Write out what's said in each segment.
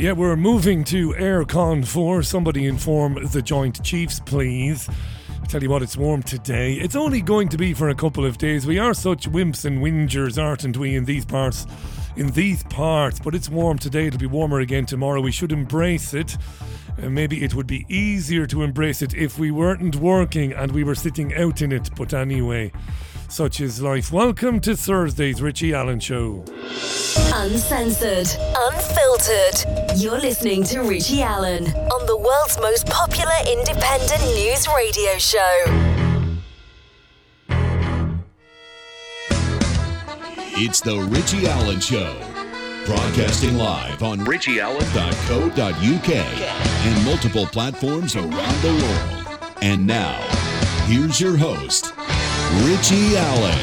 Yeah, we're moving to Aircon 4. Somebody inform the Joint Chiefs, please. Tell you what, it's warm today. It's only going to be for a couple of days. We are such wimps and whingers, aren't we, in these parts? In these parts, but it's warm today. It'll be warmer again tomorrow. We should embrace it. Uh, maybe it would be easier to embrace it if we weren't working and we were sitting out in it. But anyway, such is life. Welcome to Thursday's Richie Allen Show. Uncensored, unfiltered. You're listening to Richie Allen on the world's most popular independent news radio show. It's the Richie Allen Show. Broadcasting live on richieallen.co.uk and multiple platforms around the world. And now, here's your host, Richie Allen.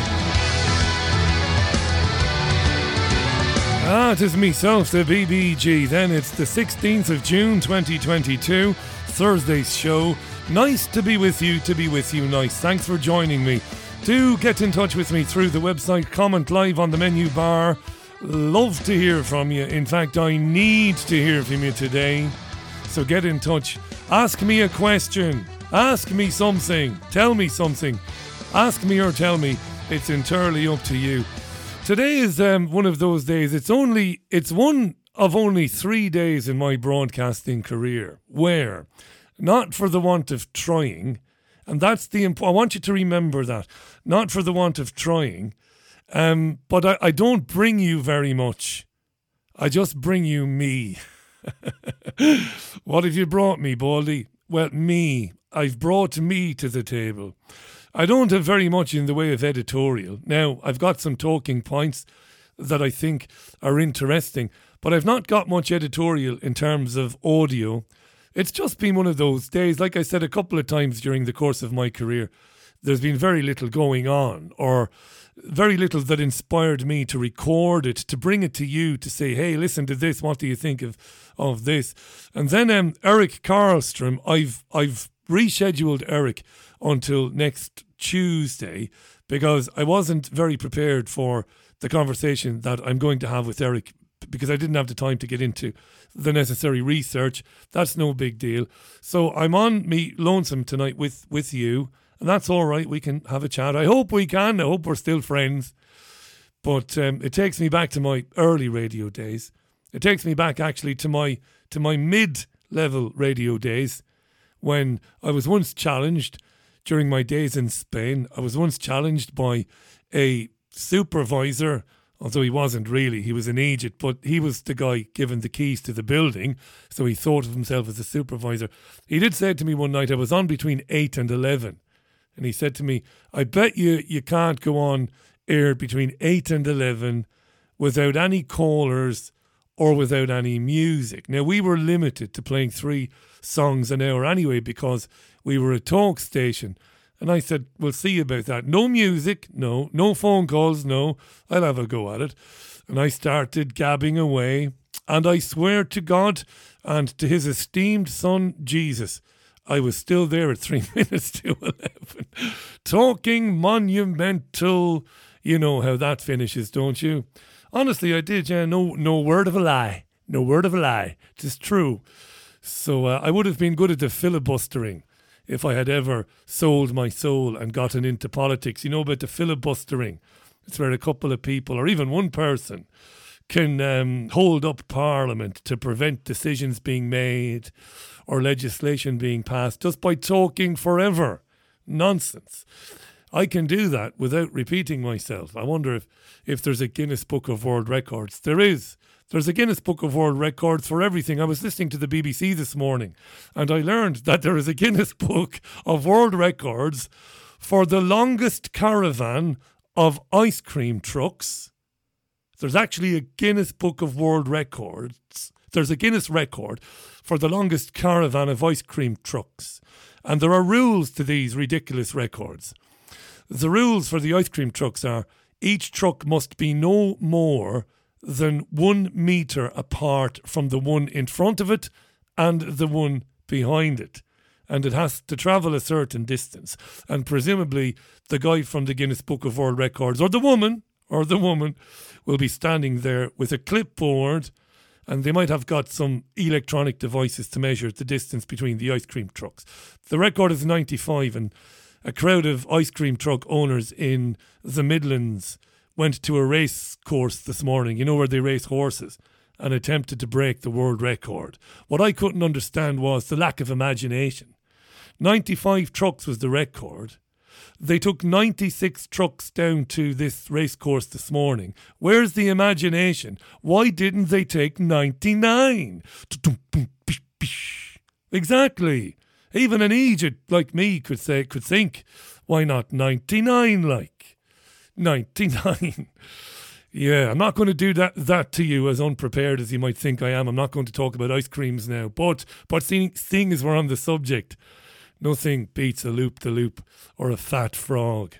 Ah, it is myself, the BBG. Then it's the 16th of June 2022, Thursday's show. Nice to be with you, to be with you, nice. Thanks for joining me. Do get in touch with me through the website, comment live on the menu bar. Love to hear from you. In fact, I need to hear from you today. So get in touch. Ask me a question. Ask me something. Tell me something. Ask me or tell me. It's entirely up to you. Today is um, one of those days. It's only it's one of only three days in my broadcasting career where, not for the want of trying, and that's the imp- I want you to remember that, not for the want of trying, um, but I, I don't bring you very much. I just bring you me. what have you brought me, Baldy? Well, me. I've brought me to the table. I don't have very much in the way of editorial. Now, I've got some talking points that I think are interesting, but I've not got much editorial in terms of audio. It's just been one of those days, like I said a couple of times during the course of my career, there's been very little going on, or very little that inspired me to record it, to bring it to you, to say, hey, listen to this, what do you think of, of this? And then um, Eric Karlstrom, I've, I've rescheduled Eric until next Tuesday because I wasn't very prepared for the conversation that I'm going to have with Eric because I didn't have the time to get into the necessary research. That's no big deal. So I'm on me lonesome tonight with with you, and that's all right. We can have a chat. I hope we can. I hope we're still friends. But um, it takes me back to my early radio days. It takes me back actually to my to my mid level radio days when I was once challenged during my days in Spain. I was once challenged by a supervisor, although he wasn't really, he was an agent, but he was the guy given the keys to the building, so he thought of himself as a supervisor. He did say to me one night, I was on between 8 and 11, and he said to me, I bet you you can't go on air between 8 and 11 without any callers or without any music. Now, we were limited to playing three songs an hour anyway because we were a talk station. And I said, We'll see about that. No music, no. No phone calls, no. I'll have a go at it. And I started gabbing away. And I swear to God and to his esteemed son, Jesus, I was still there at three minutes to 11. Talking monumental. You know how that finishes, don't you? Honestly, I did, yeah. No, no word of a lie. No word of a lie. It's true. So uh, I would have been good at the filibustering if I had ever sold my soul and gotten into politics. You know about the filibustering? It's where a couple of people, or even one person, can um, hold up Parliament to prevent decisions being made or legislation being passed just by talking forever. Nonsense. I can do that without repeating myself. I wonder if, if there's a Guinness Book of World Records. There is. There's a Guinness Book of World Records for everything. I was listening to the BBC this morning and I learned that there is a Guinness Book of World Records for the longest caravan of ice cream trucks. There's actually a Guinness Book of World Records. There's a Guinness record for the longest caravan of ice cream trucks. And there are rules to these ridiculous records. The rules for the ice cream trucks are each truck must be no more than one meter apart from the one in front of it and the one behind it. And it has to travel a certain distance. And presumably, the guy from the Guinness Book of World Records, or the woman, or the woman, will be standing there with a clipboard and they might have got some electronic devices to measure the distance between the ice cream trucks. The record is 95, and a crowd of ice cream truck owners in the Midlands went to a race course this morning, you know, where they race horses, and attempted to break the world record. What I couldn't understand was the lack of imagination. 95 trucks was the record. They took 96 trucks down to this racecourse this morning. Where's the imagination? Why didn't they take 99? Exactly. Even an idiot like me could say could think, why not 99 like? 99. yeah, I'm not going to do that that to you as unprepared as you might think I am. I'm not going to talk about ice creams now. But but seeing, seeing as we're on the subject, Nothing beats a loop the loop or a fat frog.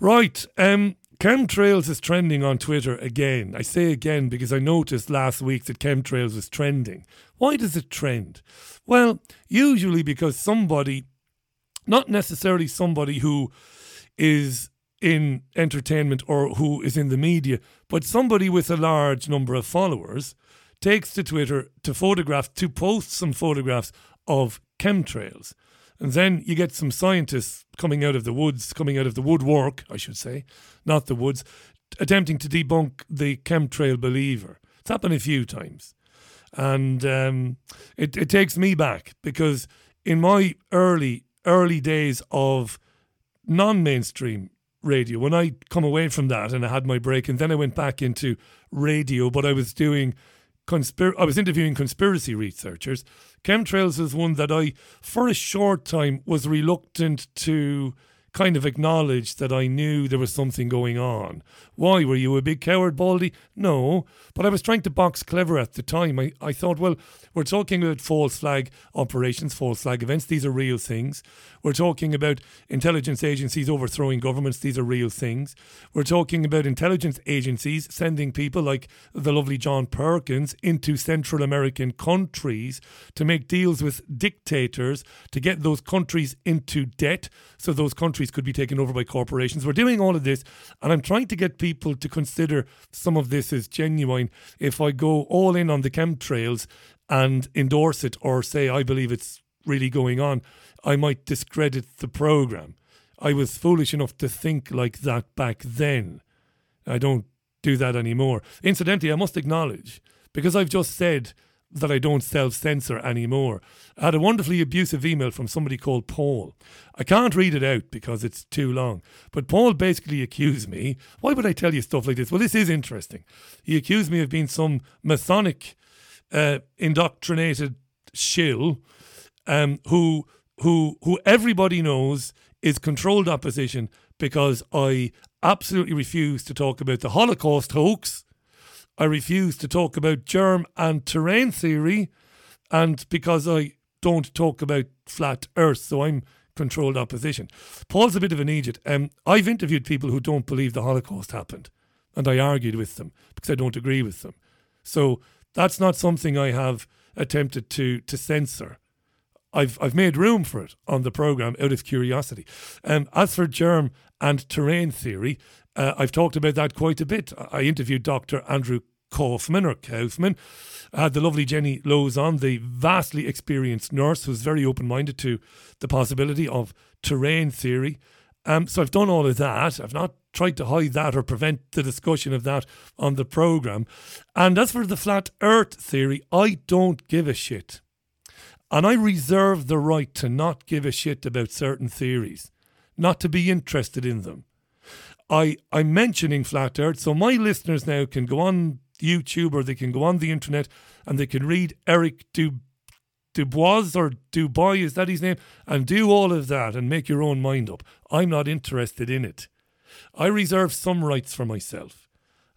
Right, um, chemtrails is trending on Twitter again. I say again because I noticed last week that chemtrails was trending. Why does it trend? Well, usually because somebody, not necessarily somebody who is in entertainment or who is in the media, but somebody with a large number of followers takes to Twitter to photograph, to post some photographs of chemtrails. And then you get some scientists coming out of the woods, coming out of the woodwork, I should say, not the woods, attempting to debunk the chemtrail believer. It's happened a few times. And um, it, it takes me back because in my early, early days of non mainstream radio, when I come away from that and I had my break, and then I went back into radio, but I was doing conspir- I was interviewing conspiracy researchers. Chemtrails is one that I, for a short time, was reluctant to kind of acknowledged that I knew there was something going on. Why? Were you a big coward, Baldy? No. But I was trying to box clever at the time. I, I thought, well, we're talking about false flag operations, false flag events. These are real things. We're talking about intelligence agencies overthrowing governments. These are real things. We're talking about intelligence agencies sending people like the lovely John Perkins into Central American countries to make deals with dictators to get those countries into debt so those countries could be taken over by corporations. We're doing all of this, and I'm trying to get people to consider some of this as genuine. If I go all in on the chemtrails and endorse it or say I believe it's really going on, I might discredit the program. I was foolish enough to think like that back then. I don't do that anymore. Incidentally, I must acknowledge, because I've just said that I don't self censor anymore. I had a wonderfully abusive email from somebody called Paul. I can't read it out because it's too long. But Paul basically accused me. Why would I tell you stuff like this? Well, this is interesting. He accused me of being some Masonic, uh, indoctrinated shill um, who, who, who everybody knows is controlled opposition because I absolutely refuse to talk about the Holocaust hoax I refuse to talk about germ and terrain theory, and because I don't talk about flat Earth, so I'm controlled opposition. Paul's a bit of an idiot. Um, I've interviewed people who don't believe the Holocaust happened, and I argued with them because I don't agree with them. So that's not something I have attempted to to censor. I've I've made room for it on the program out of curiosity. Um, as for germ and terrain theory, uh, I've talked about that quite a bit. I interviewed Dr. Andrew Kaufman or Kaufman. I had the lovely Jenny Lowes on, the vastly experienced nurse who's very open minded to the possibility of terrain theory. Um, so I've done all of that. I've not tried to hide that or prevent the discussion of that on the programme. And as for the flat earth theory, I don't give a shit. And I reserve the right to not give a shit about certain theories, not to be interested in them. I, I'm mentioning flat earth, so my listeners now can go on YouTube or they can go on the internet and they can read Eric du, Dubois or Dubois, is that his name? And do all of that and make your own mind up. I'm not interested in it. I reserve some rights for myself.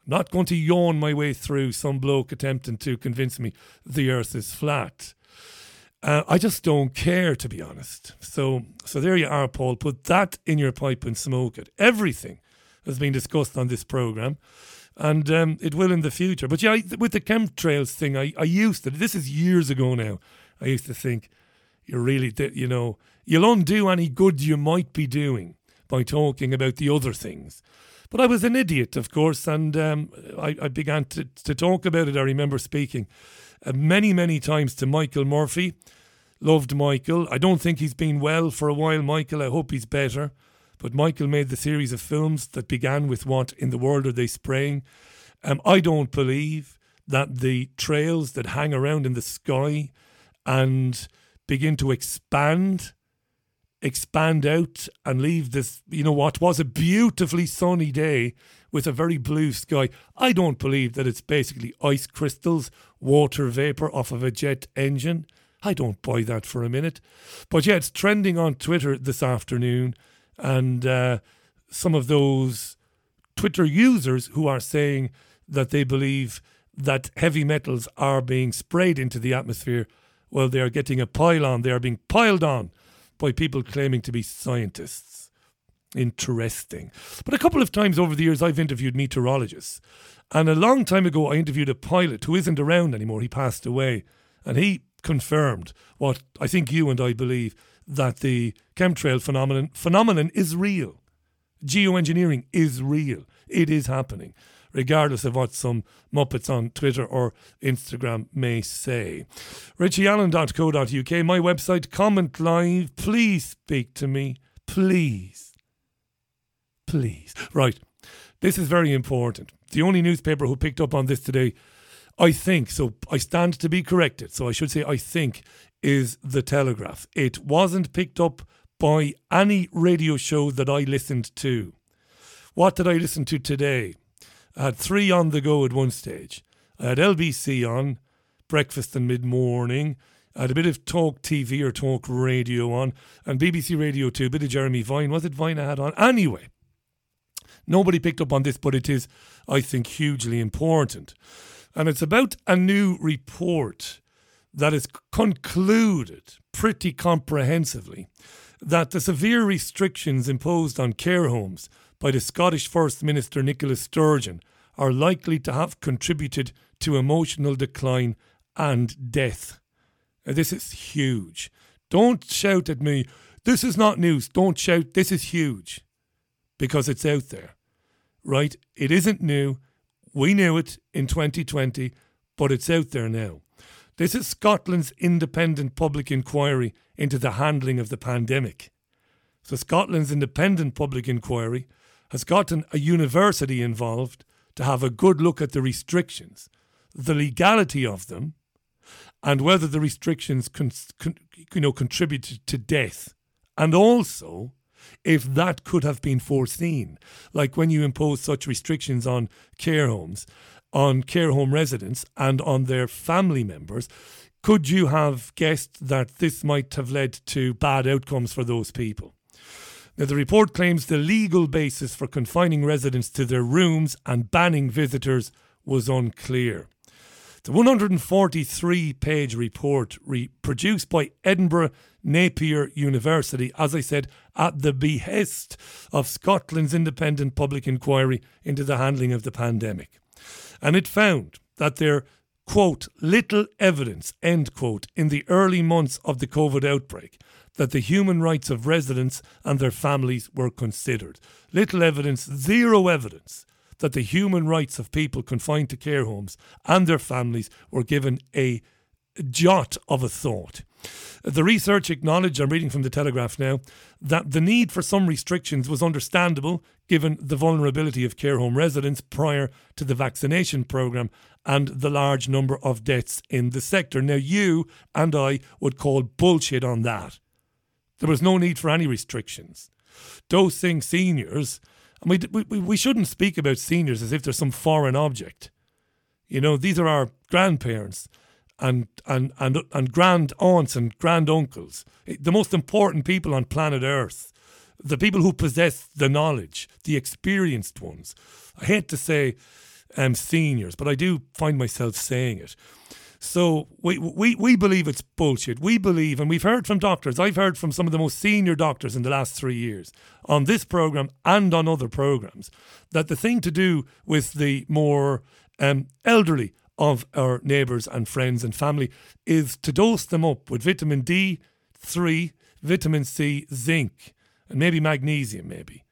I'm not going to yawn my way through some bloke attempting to convince me the earth is flat. Uh, I just don't care, to be honest. So, so there you are, Paul. Put that in your pipe and smoke it. Everything has been discussed on this program, and um, it will in the future. But yeah, with the chemtrails thing, I, I used to. This is years ago now. I used to think you really, did, you know, you'll undo any good you might be doing by talking about the other things. But I was an idiot, of course, and um, I, I, began to, to talk about it. I remember speaking uh, many, many times to Michael Murphy. Loved Michael. I don't think he's been well for a while, Michael. I hope he's better. But Michael made the series of films that began with What in the World Are They Spraying? Um, I don't believe that the trails that hang around in the sky and begin to expand expand out and leave this, you know, what was a beautifully sunny day with a very blue sky. I don't believe that it's basically ice crystals, water vapor off of a jet engine. I don't buy that for a minute. But yeah, it's trending on Twitter this afternoon. And uh, some of those Twitter users who are saying that they believe that heavy metals are being sprayed into the atmosphere, well, they are getting a pile on. They are being piled on by people claiming to be scientists. Interesting. But a couple of times over the years, I've interviewed meteorologists. And a long time ago, I interviewed a pilot who isn't around anymore. He passed away. And he confirmed what I think you and I believe that the chemtrail phenomenon, phenomenon is real. Geoengineering is real. It is happening regardless of what some Muppets on Twitter or Instagram may say. RichieAllen.co.uk, my website, comment live. Please speak to me. Please. Please. Right. This is very important. The only newspaper who picked up on this today, I think, so I stand to be corrected, so I should say I think, is The Telegraph. It wasn't picked up by any radio show that I listened to. What did I listen to today? I had three on the go at one stage. I had LBC on, breakfast and mid morning. I had a bit of talk TV or talk radio on, and BBC Radio 2, a bit of Jeremy Vine. Was it Vine I had on? Anyway, nobody picked up on this, but it is, I think, hugely important. And it's about a new report that has concluded pretty comprehensively that the severe restrictions imposed on care homes by the Scottish First Minister Nicola Sturgeon are likely to have contributed to emotional decline and death. Now, this is huge. Don't shout at me, this is not news. Don't shout, this is huge. Because it's out there, right? It isn't new. We knew it in 2020, but it's out there now. This is Scotland's independent public inquiry into the handling of the pandemic. So, Scotland's independent public inquiry has gotten a university involved to have a good look at the restrictions, the legality of them, and whether the restrictions con- con- you know contributed to death, and also if that could have been foreseen, like when you impose such restrictions on care homes, on care home residents, and on their family members. Could you have guessed that this might have led to bad outcomes for those people? Now, the report claims the legal basis for confining residents to their rooms and banning visitors was unclear. The 143 page report re- produced by Edinburgh Napier University, as I said, at the behest of Scotland's independent public inquiry into the handling of the pandemic. And it found that there, quote, little evidence, end quote, in the early months of the COVID outbreak that the human rights of residents and their families were considered. Little evidence, zero evidence, that the human rights of people confined to care homes and their families were given a jot of a thought. The research acknowledged, I'm reading from the Telegraph now, that the need for some restrictions was understandable given the vulnerability of care home residents prior to the vaccination programme and the large number of deaths in the sector. Now, you and I would call bullshit on that. There was no need for any restrictions. Dosing seniors, and we, we, we shouldn't speak about seniors as if they're some foreign object. You know, these are our grandparents and, and, and, and grand aunts and grand uncles, the most important people on planet Earth, the people who possess the knowledge, the experienced ones. I hate to say um, seniors, but I do find myself saying it. So we, we, we believe it's bullshit. We believe, and we've heard from doctors, I've heard from some of the most senior doctors in the last three years on this program and on other programs, that the thing to do with the more um, elderly of our neighbours and friends and family is to dose them up with vitamin D3, vitamin C, zinc, and maybe magnesium, maybe.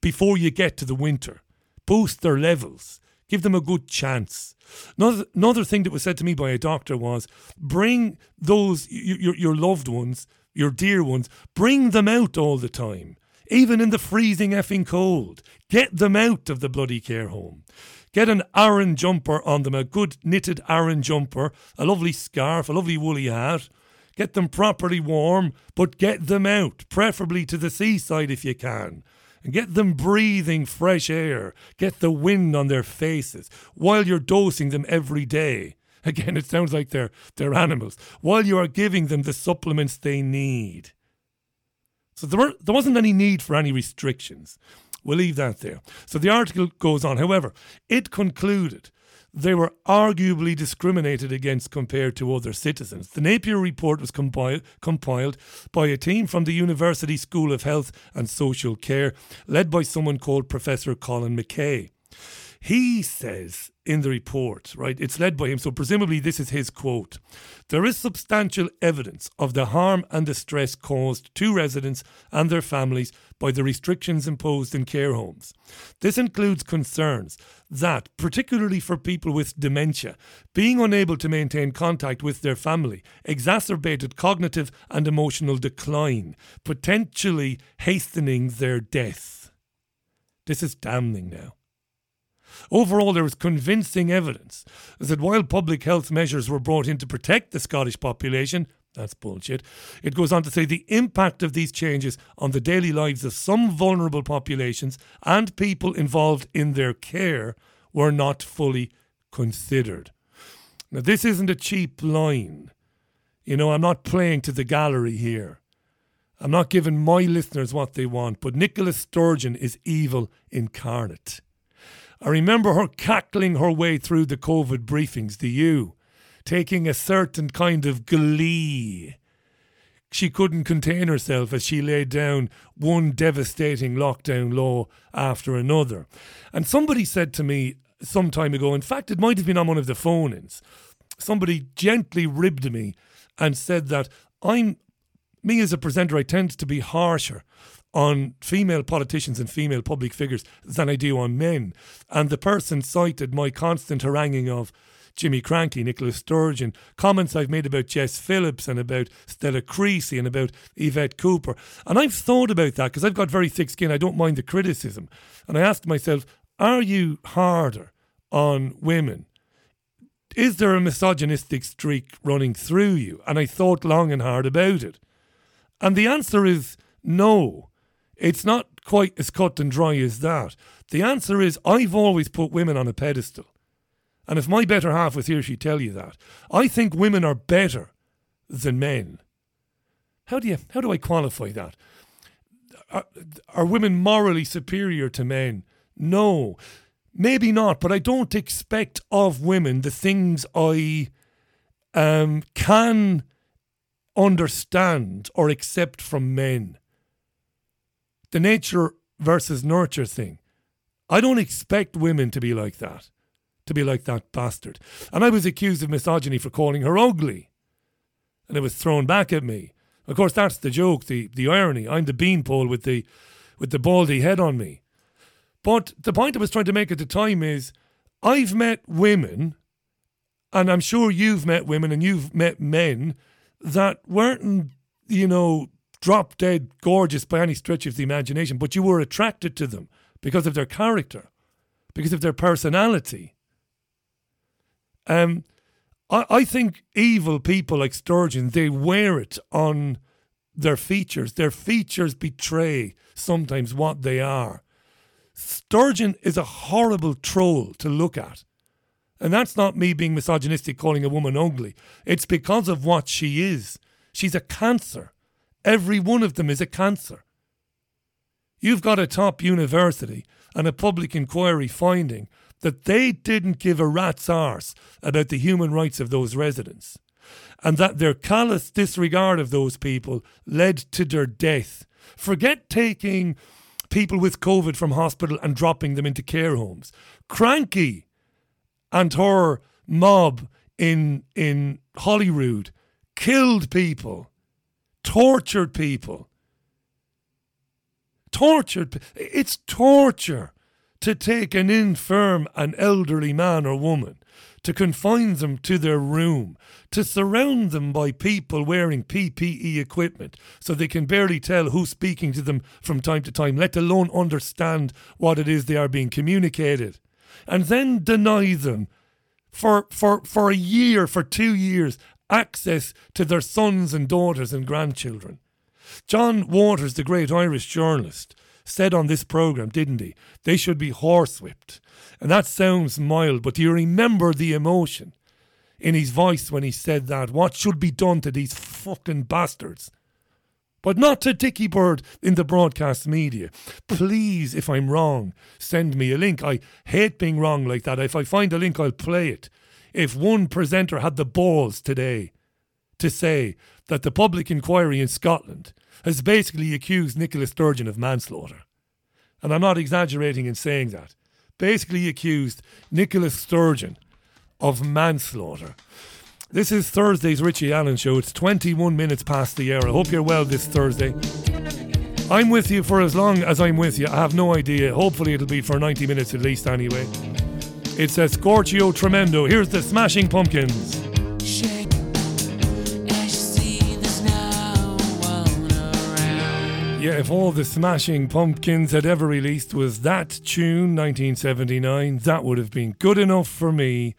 before you get to the winter. Boost their levels. Give them a good chance. Another, another thing that was said to me by a doctor was bring those, your, your loved ones, your dear ones, bring them out all the time, even in the freezing effing cold. Get them out of the bloody care home. Get an Aran jumper on them, a good knitted Aran jumper, a lovely scarf, a lovely woolly hat. Get them properly warm, but get them out, preferably to the seaside if you can. And get them breathing fresh air. Get the wind on their faces while you're dosing them every day. Again, it sounds like they're, they're animals. While you are giving them the supplements they need. So there, were, there wasn't any need for any restrictions. We'll leave that there. So the article goes on. However, it concluded they were arguably discriminated against compared to other citizens. The Napier report was compiled, compiled by a team from the University School of Health and Social Care, led by someone called Professor Colin McKay. He says in the report, right, it's led by him, so presumably this is his quote. There is substantial evidence of the harm and distress caused to residents and their families by the restrictions imposed in care homes. This includes concerns that, particularly for people with dementia, being unable to maintain contact with their family exacerbated cognitive and emotional decline, potentially hastening their death. This is damning now. Overall, there was convincing evidence that while public health measures were brought in to protect the Scottish population, that's bullshit. It goes on to say the impact of these changes on the daily lives of some vulnerable populations and people involved in their care were not fully considered. Now, this isn't a cheap line. You know, I'm not playing to the gallery here. I'm not giving my listeners what they want, but Nicola Sturgeon is evil incarnate. I remember her cackling her way through the COVID briefings, do you? Taking a certain kind of glee. She couldn't contain herself as she laid down one devastating lockdown law after another. And somebody said to me some time ago, in fact, it might have been on one of the phone ins, somebody gently ribbed me and said that I'm, me as a presenter, I tend to be harsher on female politicians and female public figures than I do on men. And the person cited my constant haranguing of Jimmy Krankie, Nicola Sturgeon, comments I've made about Jess Phillips and about Stella Creasy and about Yvette Cooper. And I've thought about that because I've got very thick skin. I don't mind the criticism. And I asked myself, are you harder on women? Is there a misogynistic streak running through you? And I thought long and hard about it. And the answer is no. It's not quite as cut and dry as that. The answer is I've always put women on a pedestal. And if my better half was here, she'd tell you that. I think women are better than men. How do you how do I qualify that? Are, are women morally superior to men? No. Maybe not, but I don't expect of women the things I um, can understand or accept from men the nature versus nurture thing. I don't expect women to be like that, to be like that bastard. And I was accused of misogyny for calling her ugly. And it was thrown back at me. Of course, that's the joke, the, the irony. I'm the beanpole with the with the baldy head on me. But the point I was trying to make at the time is I've met women, and I'm sure you've met women and you've met men that weren't, you know, drop dead gorgeous by any stretch of the imagination, but you were attracted to them because of their character, because of their personality. Um, I, I think evil people like Sturgeon, they wear it on their features. Their features betray sometimes what they are. Sturgeon is a horrible troll to look at. And that's not me being misogynistic calling a woman ugly. It's because of what she is. She's a cancer. Every one of them is a cancer. You've got a top university and a public inquiry finding that they didn't give a rat's arse about the human rights of those residents, and that their callous disregard of those people led to their death. Forget taking people with COVID from hospital and dropping them into care homes. Krankie and her mob in in Holyrood killed people tortured people, tortured. It's torture to take an infirm and elderly man or woman, to confine them to their room, to surround them by people wearing PPE equipment so they can barely tell who's speaking to them from time to time, let alone understand what it is they are being communicated, and then deny them for, for, for a year, for two years, access to their sons and daughters and grandchildren. John Waters, the great Irish journalist, said on this programme, didn't he? They should be horsewhipped. And that sounds mild, but do you remember the emotion in his voice when he said that? What should be done to these fucking bastards? But not to Dickie Bird in the broadcast media. Please, if I'm wrong, send me a link. I hate being wrong like that. If I find a link, I'll play it. If one presenter had the balls today to say that the public inquiry in Scotland has basically accused Nicola Sturgeon of manslaughter. And I'm not exaggerating in saying that. Basically accused Nicola Sturgeon of manslaughter. This is Thursday's Richie Allen show. It's 21 minutes past the hour. I hope you're well this Thursday. I'm with you for as long as I'm with you. I have no idea. Hopefully, it'll be for 90 minutes at least, anyway. It's a Scorchio Tremendo. Here's the Smashing Pumpkins. Yeah, if all the Smashing Pumpkins had ever released was that tune, 1979, that would have been good enough for me.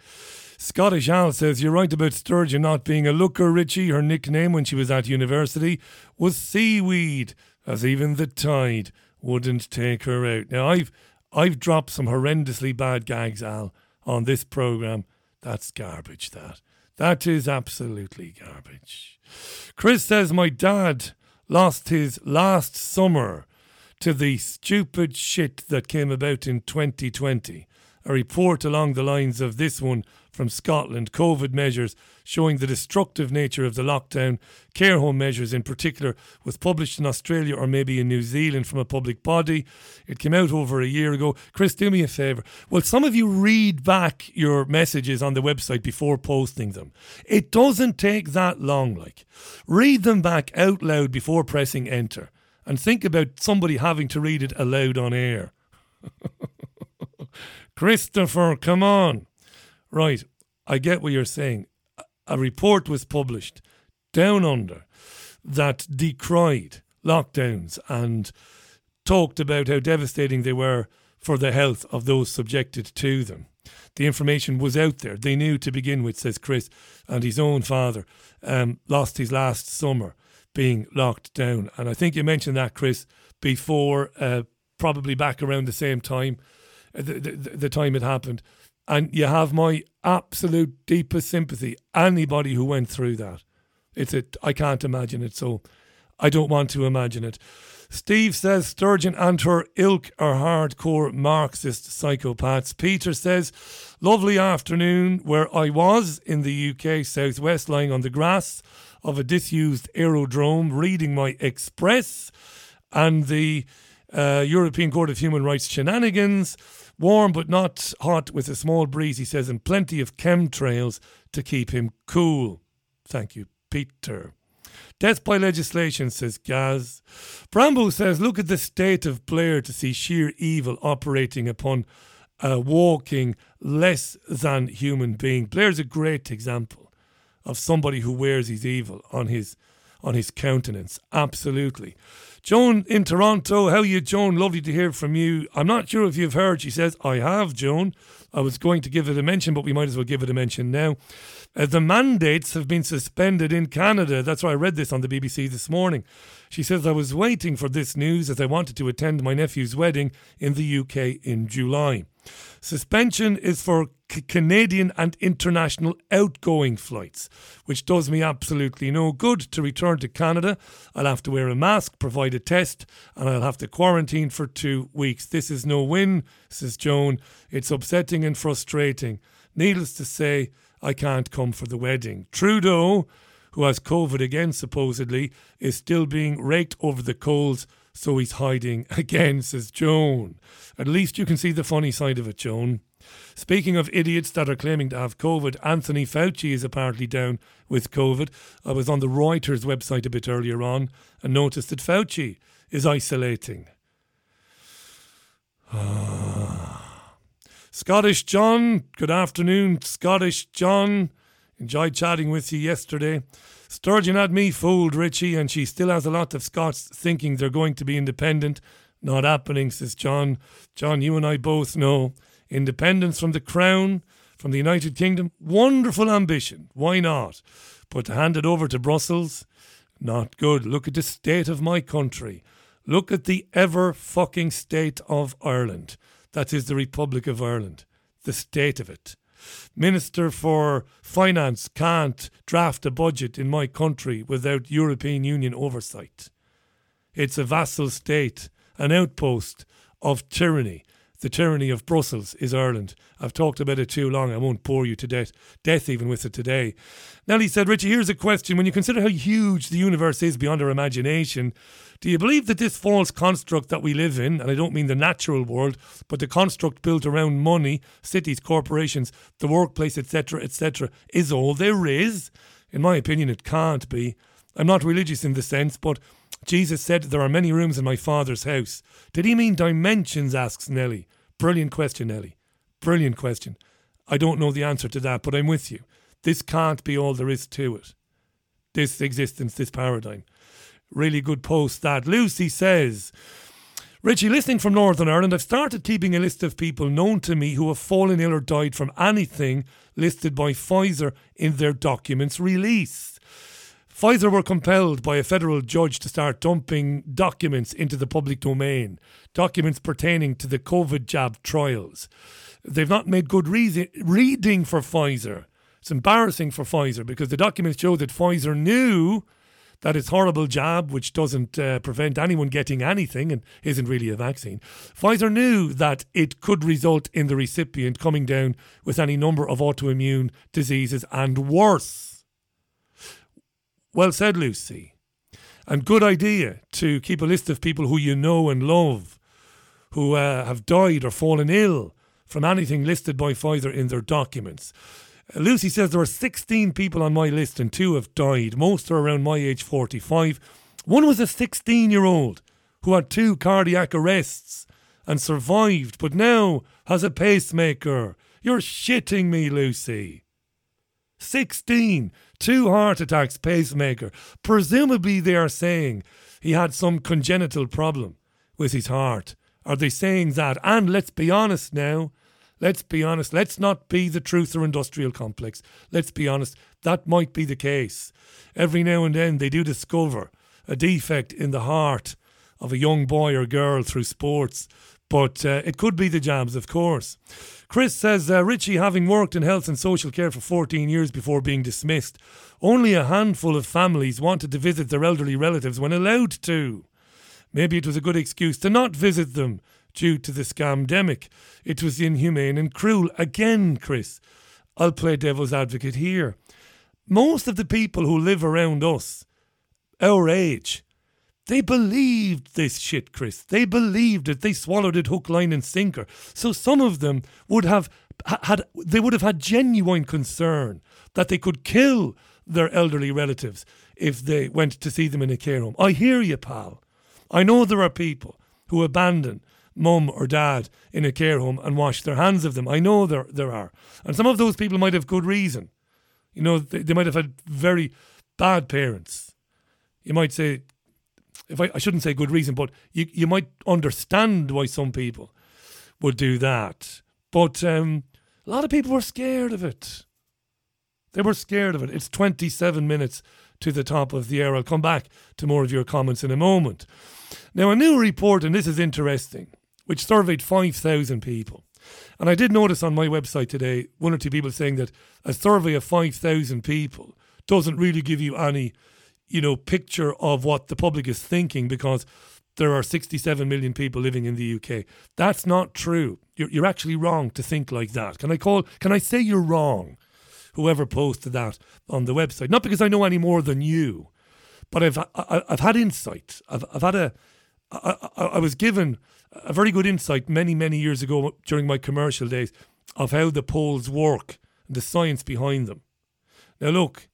Scottish Al says, You're right about Sturgeon not being a looker, Richie. Her nickname when she was at university was Seaweed, as even the tide wouldn't take her out. Now, I've, I've dropped some horrendously bad gags, Al, on this programme. That's garbage, that. That is absolutely garbage. Chris says, My dad lost his last summer to the stupid shit that came about in 2020. A report along the lines of this one from Scotland COVID measures showing the destructive nature of the lockdown, care home measures in particular, was published in Australia or maybe in New Zealand from a public body. It came out over a year ago. Chris, do me a favour. Well, some of you read back your messages on the website before posting them. It doesn't take that long, like. Read them back out loud before pressing enter and think about somebody having to read it aloud on air. Christopher, come on. Right, I get what you're saying. A report was published down under that decried lockdowns and talked about how devastating they were for the health of those subjected to them. The information was out there. They knew to begin with, says Chris, and his own father um, lost his last summer being locked down. And I think you mentioned that, Chris, before, uh, probably back around the same time, uh, the, the, the time it happened. And you have my absolute deepest sympathy. Anybody who went through that. It's a, I can't imagine it, so I don't want to imagine it. Steve says Sturgeon and her ilk are hardcore Marxist psychopaths. Peter says, lovely afternoon where I was in the UK southwest, lying on the grass of a disused aerodrome, reading my Express and the uh, European Court of Human Rights shenanigans. Warm but not hot with a small breeze, he says, and plenty of chemtrails to keep him cool. Thank you, Peter. Death by legislation, says Gaz. Brambo says, look at the state of Blair to see sheer evil operating upon a walking, less than human being. Blair's a great example of somebody who wears his evil on his on his countenance. Absolutely. Joan in Toronto, how are you, Joan? Lovely to hear from you. I'm not sure if you've heard. She says, I have, Joan. I was going to give it a mention, but we might as well give it a mention now. Uh, the mandates have been suspended in Canada. That's why I read this on the BBC this morning. She says, I was waiting for this news as I wanted to attend my nephew's wedding in the UK in July. Suspension is for c- Canadian and international outgoing flights, which does me absolutely no good. To return to Canada, I'll have to wear a mask, provide a test, and I'll have to quarantine for two weeks. This is no win, says Joan. It's upsetting and frustrating. Needless to say, I can't come for the wedding. Trudeau, who has COVID again supposedly, is still being raked over the coals so he's hiding again, says Joan. At least you can see the funny side of it, Joan. Speaking of idiots that are claiming to have COVID, Anthony Fauci is apparently down with COVID. I was on the Reuters website a bit earlier on and noticed that Fauci is isolating. Scottish John, good afternoon, Scottish John. Enjoyed chatting with you yesterday. Sturgeon had me fooled, Richie, and she still has a lot of Scots thinking they're going to be independent. Not happening, says John. John, you and I both know independence from the crown, from the United Kingdom, wonderful ambition. Why not? But to hand it over to Brussels, not good. Look at the state of my country. Look at the ever fucking state of Ireland. That is the Republic of Ireland. The state of it. Minister for Finance can't draft a budget in my country without European Union oversight. It's a vassal state, an outpost of tyranny. The tyranny of Brussels is Ireland. I've talked about it too long. I won't bore you to death, death even with it today. Nellie said, Richie, here's a question. When you consider how huge the universe is beyond our imagination, do you believe that this false construct that we live in, and I don't mean the natural world, but the construct built around money, cities, corporations, the workplace, etc., etc., is all there is? In my opinion, it can't be. I'm not religious in the sense, but Jesus said there are many rooms in my Father's house. Did he mean dimensions? asks Nellie. Brilliant question, Nellie. Brilliant question. I don't know the answer to that, but I'm with you. This can't be all there is to it. This existence, this paradigm. Really good post that. Lucy says, Richie, listening from Northern Ireland, I've started keeping a list of people known to me who have fallen ill or died from anything listed by Pfizer in their documents released. Pfizer were compelled by a federal judge to start dumping documents into the public domain, documents pertaining to the COVID jab trials. They've not made good reason, reading for Pfizer. It's embarrassing for Pfizer because the documents show that Pfizer knew that its horrible jab, which doesn't uh, prevent anyone getting anything and isn't really a vaccine, Pfizer knew that it could result in the recipient coming down with any number of autoimmune diseases and worse. Well said, Lucy. And good idea to keep a list of people who you know and love who uh, have died or fallen ill from anything listed by Pfizer in their documents. Uh, Lucy says there are 16 people on my list and two have died. Most are around my age, 45. One was a 16 year old who had two cardiac arrests and survived, but now has a pacemaker. You're shitting me, Lucy. 16 two heart attacks, pacemaker. Presumably, they are saying he had some congenital problem with his heart. Are they saying that? And let's be honest now. Let's be honest. Let's not be the truth or industrial complex. Let's be honest. That might be the case. Every now and then they do discover a defect in the heart of a young boy or girl through sports. But uh, it could be the jabs, of course. Chris says uh, Richie, having worked in health and social care for 14 years before being dismissed, only a handful of families wanted to visit their elderly relatives when allowed to. Maybe it was a good excuse to not visit them due to the scamdemic. It was inhumane and cruel. Again, Chris, I'll play devil's advocate here. Most of the people who live around us, our age, they believed this shit, Chris. They believed it. They swallowed it hook, line, and sinker. So some of them would have had they would have had genuine concern that they could kill their elderly relatives if they went to see them in a care home. I hear you, pal. I know there are people who abandon mum or dad in a care home and wash their hands of them. I know there there are, and some of those people might have good reason. You know, they, they might have had very bad parents. You might say if I, I shouldn't say good reason, but you you might understand why some people would do that. But um, a lot of people were scared of it. They were scared of it. It's 27 minutes to the top of the hour. I'll come back to more of your comments in a moment. Now, a new report, and this is interesting, which surveyed 5,000 people. And I did notice on my website today one or two people saying that a survey of 5,000 people doesn't really give you any you know, picture of what the public is thinking because there are 67 million people living in the UK. That's not true. You're, you're actually wrong to think like that. Can I call, can I say you're wrong? Whoever posted that on the website. Not because I know any more than you, but I've, I, have had insight. I've, I've had a, I, I, I was given a very good insight many, many years ago during my commercial days of how the polls work and the science behind them. Now, look,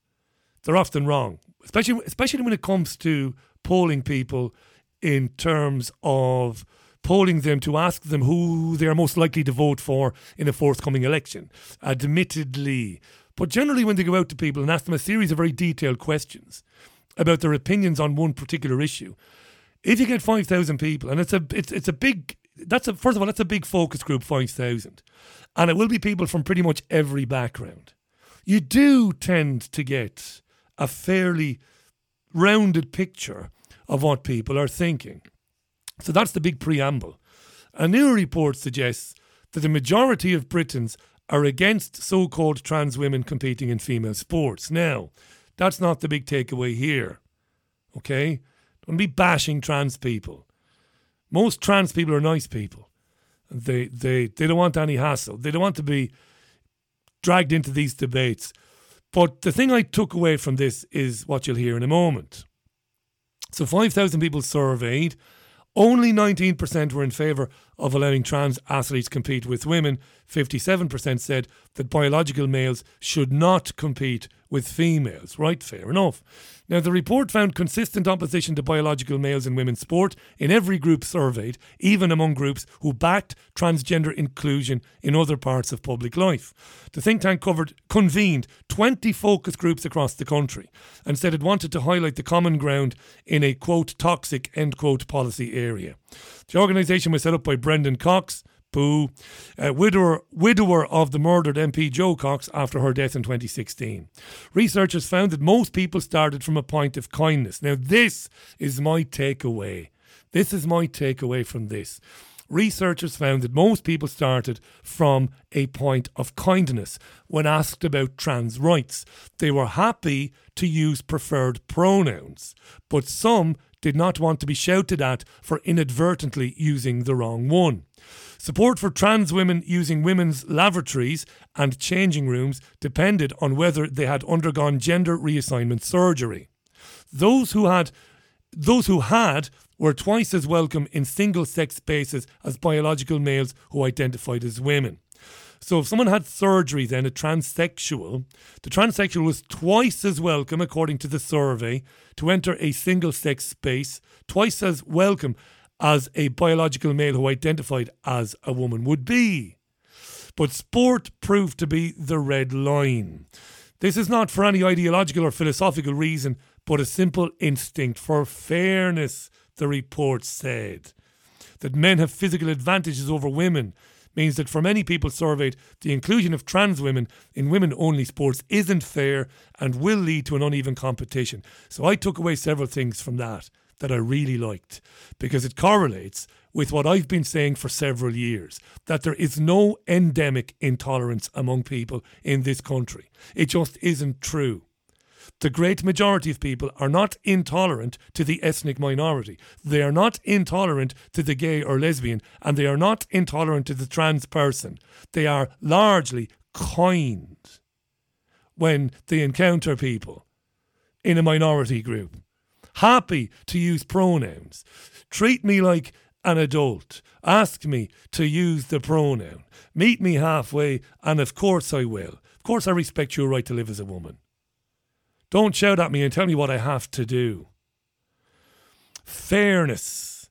they're often wrong especially especially when it comes to polling people in terms of polling them to ask them who they are most likely to vote for in a forthcoming election. Admittedly. But generally, when they go out to people and ask them a series of very detailed questions about their opinions on one particular issue, if you get 5,000 people, and it's a, it's, it's a big, that's a, first of all, that's a big focus group, 5,000. And it will be people from pretty much every background. You do tend to get a fairly rounded picture of what people are thinking. So that's the big preamble. A new report suggests that the majority of Britons are against so called trans women competing in female sports. Now, that's not the big takeaway here. Okay? Don't be bashing trans people. Most trans people are nice people. They, they, they don't want any hassle. They don't want to be dragged into these debates. But the thing I took away from this is what you'll hear in a moment. So 5,000 people surveyed. Only 19% were in favour of allowing trans athletes compete with women. 57% said that biological males should not compete with females. Right, fair enough. Now, the report found consistent opposition to biological males in women's sport in every group surveyed, even among groups who backed transgender inclusion in other parts of public life. The think tank covered convened 20 focus groups across the country and said it wanted to highlight the common ground in a quote toxic end quote policy area. The organisation was set up by Brendan Cox, Boo, uh, widower, widower of the murdered MP Jo Cox after her death in 2016. Researchers found that most people started from a point of kindness. Now, this is my takeaway. This is my takeaway from this. Researchers found that most people started from a point of kindness when asked about trans rights. They were happy to use preferred pronouns, but some did not want to be shouted at for inadvertently using the wrong one. Support for trans women using women's lavatories and changing rooms depended on whether they had undergone gender reassignment surgery. Those who had those who had were twice as welcome in single sex spaces as biological males who identified as women. So if someone had surgery, then a transsexual, the transsexual was twice as welcome, according to the survey, to enter a single sex space, twice as welcome as a biological male who identified as a woman would be. But sport proved to be the red line. This is not for any ideological or philosophical reason, but a simple instinct for fairness, the report said. That men have physical advantages over women means that for many people surveyed, the inclusion of trans women in women only sports isn't fair and will lead to an uneven competition. So I took away several things from that that I really liked because it correlates with what I've been saying for several years that there is no endemic intolerance among people in this country. It just isn't true. The great majority of people are not intolerant to the ethnic minority. They are not intolerant to the gay or lesbian, and they are not intolerant to the trans person. They are largely kind when they encounter people in a minority group. Happy to use pronouns. Treat me like an adult. Ask me to use the pronoun. Meet me halfway, and of course I will. Of course, I respect your right to live as a woman. Don't shout at me and tell me what I have to do. Fairness.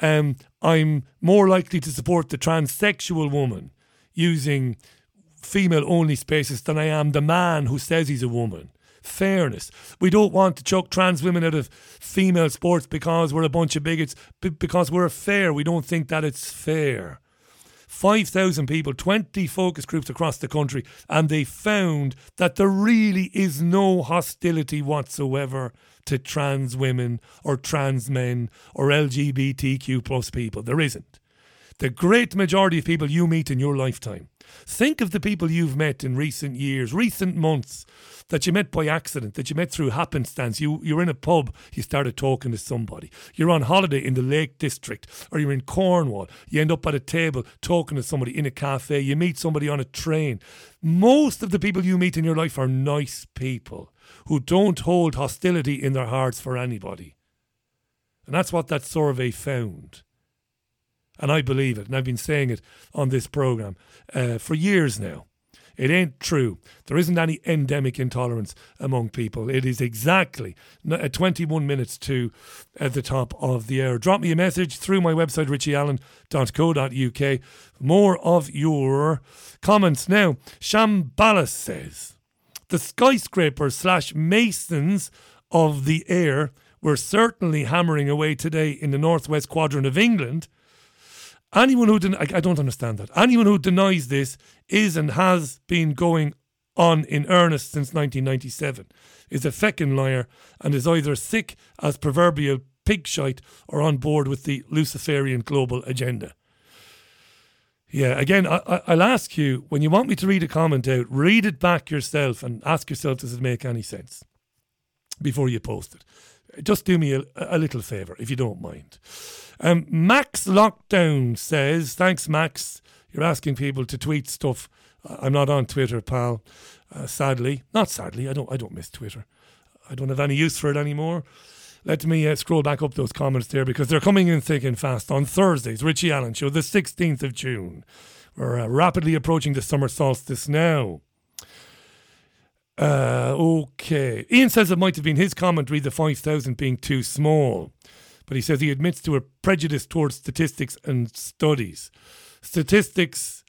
Um, I'm more likely to support the transsexual woman using female only spaces than I am the man who says he's a woman. Fairness. We don't want to chuck trans women out of female sports because we're a bunch of bigots, because we're fair. We don't think that it's fair. 5,000 people, 20 focus groups across the country, and they found that there really is no hostility whatsoever to trans women or trans men or LGBTQ plus people. There isn't. The great majority of people you meet in your lifetime. Think of the people you've met in recent years, recent months, that you met by accident, that you met through happenstance. You, you're in a pub, you started talking to somebody. You're on holiday in the Lake District, or you're in Cornwall. You end up at a table talking to somebody in a cafe. You meet somebody on a train. Most of the people you meet in your life are nice people who don't hold hostility in their hearts for anybody. And that's what that survey found. And I believe it. And I've been saying it on this program uh, for years now. It ain't true. There isn't any endemic intolerance among people. It is exactly uh, 21 minutes to at the top of the hour. Drop me a message through my website, richieallen.co.uk. More of your comments now. Shambalas says the skyscrapers slash masons of the air were certainly hammering away today in the northwest quadrant of England. Anyone who den- I, I don't understand that. Anyone who denies this is and has been going on in earnest since 1997 is a feckin' liar and is either sick as proverbial pig shite or on board with the Luciferian global agenda. Yeah, again, I, will ask you when you want me to read a comment out, read it back yourself and ask yourself, does it make any sense before you post it? Just do me a, a little favour, if you don't mind. Um, Max Lockdown says, thanks, Max. You're asking people to tweet stuff. I'm not on Twitter, pal. Uh, sadly, not sadly. I don't. I don't miss Twitter. I don't have any use for it anymore. Let me uh, scroll back up those comments there because they're coming in thick and fast on Thursdays. Richie Allen Show, the 16th of June. We're uh, rapidly approaching the summer solstice now. Uh, okay. Ian says it might have been his comment, read the 5,000 being too small. But he says he admits to a prejudice towards statistics and studies. Statistics,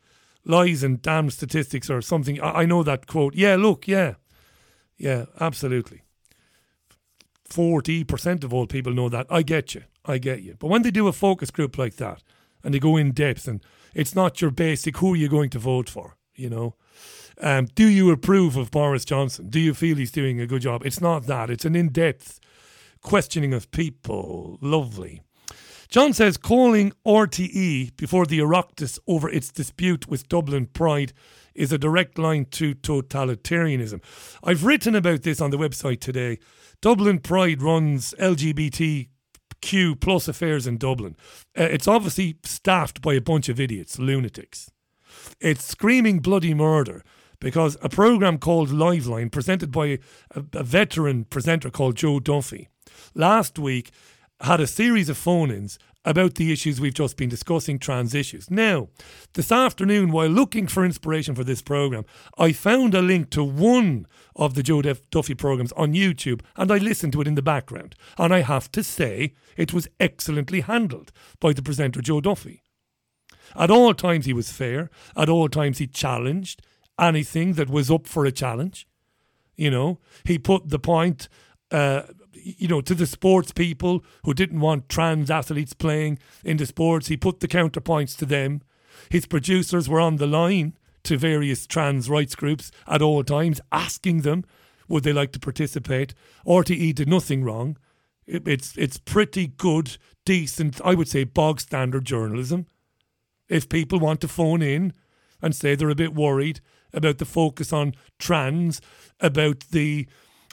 lies and damn statistics or something. I, I know that quote. Yeah, look, yeah. Yeah, absolutely. 40% of all people know that. I get you. I get you. But when they do a focus group like that and they go in depth and it's not your basic who are you going to vote for, you know? Um, do you approve of Boris Johnson? Do you feel he's doing a good job? It's not that. It's an in depth questioning of people. Lovely. John says calling RTE before the Oireachtas over its dispute with Dublin Pride is a direct line to totalitarianism. I've written about this on the website today. Dublin Pride runs LGBTQ plus affairs in Dublin. Uh, it's obviously staffed by a bunch of idiots, lunatics. It's screaming bloody murder because a program called Liveline, presented by a, a veteran presenter called Joe Duffy, last week had a series of phone ins about the issues we've just been discussing, trans issues. Now, this afternoon, while looking for inspiration for this program, I found a link to one of the Joe Duffy programs on YouTube and I listened to it in the background. And I have to say, it was excellently handled by the presenter Joe Duffy. At all times, he was fair. At all times, he challenged anything that was up for a challenge. You know, he put the point uh, you know, to the sports people who didn't want trans athletes playing in the sports. He put the counterpoints to them. His producers were on the line to various trans rights groups at all times, asking them would they like to participate. RTE did nothing wrong. It, it's it's pretty good, decent, I would say, bog standard journalism. If people want to phone in and say they're a bit worried about the focus on trans, about the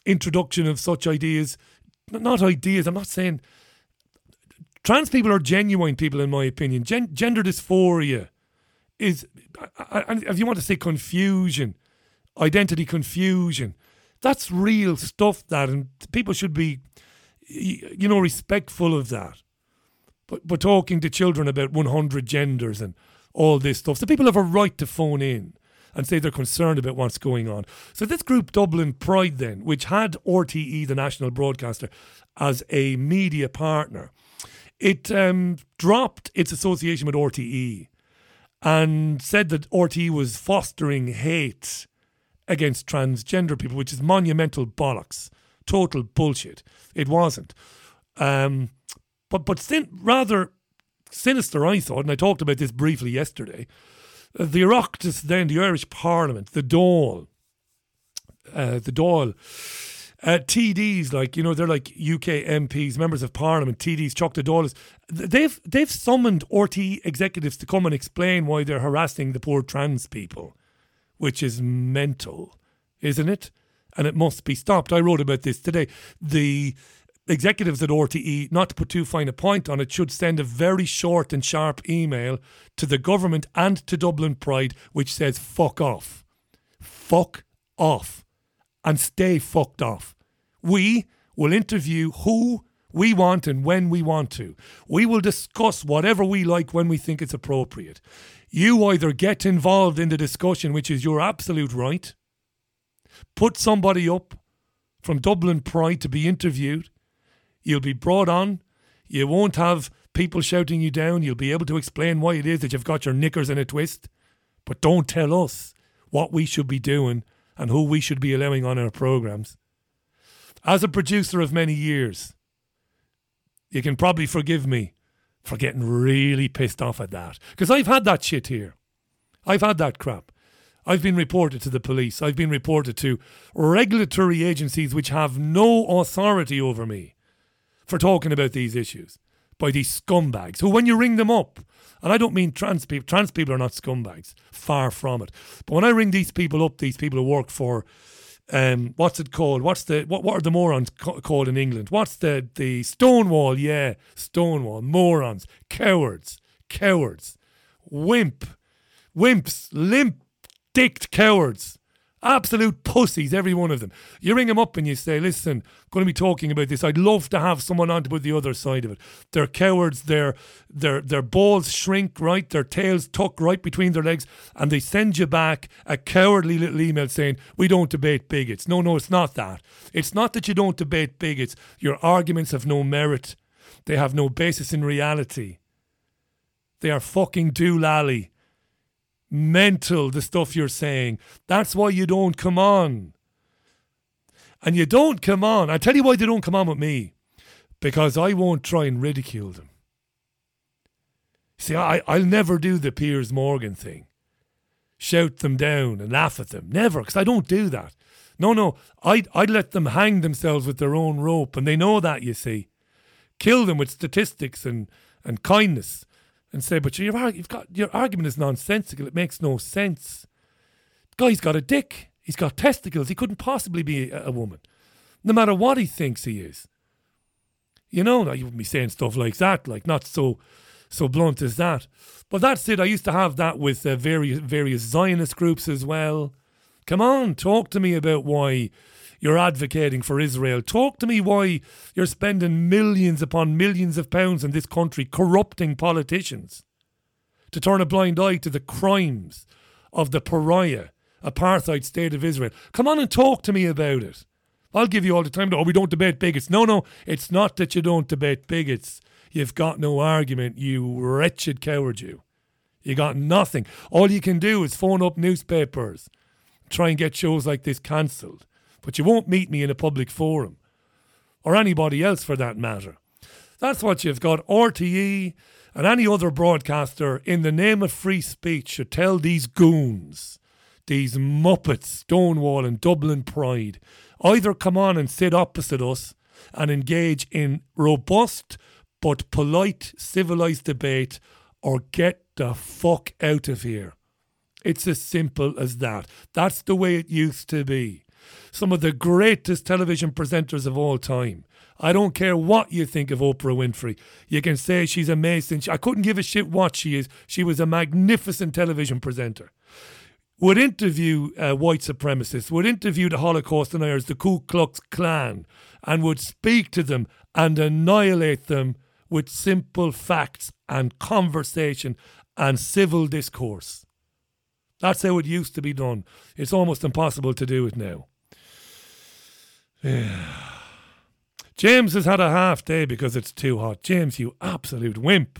introduction of such ideas not ideas. I'm not saying trans people are genuine people, in my opinion. Gen- gender dysphoria is, if you want to say confusion, identity confusion, that's real stuff. That and people should be, you know, respectful of that. But but talking to children about 100 genders and all this stuff, so people have a right to phone in and say they're concerned about what's going on. So this group, Dublin Pride, then, which had RTE, the national broadcaster, as a media partner, it um, dropped its association with RTE and said that RTE was fostering hate against transgender people, which is monumental bollocks, total bullshit. It wasn't. Um, but but sin- rather sinister, I thought, and I talked about this briefly yesterday the Oireachtas, then the Irish Parliament, the Dáil, uh, the Dáil, uh, TDs, like you know, they're like UK MPs, members of Parliament, TDs, Teachta Dála. They've they've summoned RT executives to come and explain why they're harassing the poor trans people, which is mental, isn't it? And it must be stopped. I wrote about this today. The executives at RTE, not to put too fine a point on it, should send a very short and sharp email to the government and to Dublin Pride which says fuck off. Fuck off. And stay fucked off. We will interview who we want and when we want to. We will discuss whatever we like when we think it's appropriate. You either get involved in the discussion, which is your absolute right, put somebody up from Dublin Pride to be interviewed. You'll be brought on. You won't have people shouting you down. You'll be able to explain why it is that you've got your knickers in a twist. But don't tell us what we should be doing and who we should be allowing on our programs. As a producer of many years, you can probably forgive me for getting really pissed off at that. Because I've had that shit here. I've had that crap. I've been reported to the police. I've been reported to regulatory agencies which have no authority over me for talking about these issues by these scumbags who, when you ring them up, and I don't mean trans people, trans people are not scumbags, far from it. But when I ring these people up, these people who work for, um, what's it called? What's the what? What are the morons co- called in England? What's the the Stonewall? Yeah, Stonewall. Morons, cowards, cowards, wimp, wimps, limp dicked cowards. Absolute pussies, every one of them. You ring them up and you say, listen, going to be talking about this. I'd love to have someone on to put the other side of it. They're cowards, their, their, their balls shrink, right? Their tails tuck right between their legs, and they send you back a cowardly little email saying, we don't debate bigots. No, no, it's not that. It's not that you don't debate bigots. Your arguments have no merit, they have no basis in reality. They are fucking doolally mental, the stuff you're saying. That's why you don't come on. And you don't come on. I tell you why they don't come on with me. Because I won't try and ridicule them. See, I, I'll never do the Piers Morgan thing. Shout them down and laugh at them. Never, because I don't do that. No, no, I'd, I'd let them hang themselves with their own rope, and they know that, you see. Kill them with statistics and, and kindness and say, but your, you've got, your argument is nonsensical. It makes no sense. Guy's got a dick. He's got testicles. He couldn't possibly be a, a woman, no matter what he thinks he is. You know, now you wouldn't be saying stuff like that, like not so so blunt as that. But that's it. I used to have that with uh, various various Zionist groups as well. Come on, talk to me about why you're advocating for Israel. Talk to me why you're spending millions upon millions of pounds in this country corrupting politicians to turn a blind eye to the crimes of the pariah, apartheid state of Israel. Come on and talk to me about it. I'll give you all the time. Oh, we don't debate bigots. No, no, it's not that you don't debate bigots. You've got no argument, you wretched coward, you. You got nothing. All you can do is phone up newspapers, try and get shows like this cancelled but you won't meet me in a public forum, or anybody else for that matter. That's what you've got. RTE and any other broadcaster, in the name of free speech, should tell these goons, these muppets, Stonewall and Dublin Pride, either come on and sit opposite us and engage in robust but polite, civilized debate, or get the fuck out of here. It's as simple as that. That's the way it used to be some of the greatest television presenters of all time. I don't care what you think of Oprah Winfrey. You can say she's amazing. I couldn't give a shit what she is. She was a magnificent television presenter. Would interview uh, white supremacists, would interview the Holocaust deniers, the Ku Klux Klan, and would speak to them and annihilate them with simple facts and conversation and civil discourse. That's how it used to be done. It's almost impossible to do it now. James has had a half day because it's too hot. James, you absolute wimp.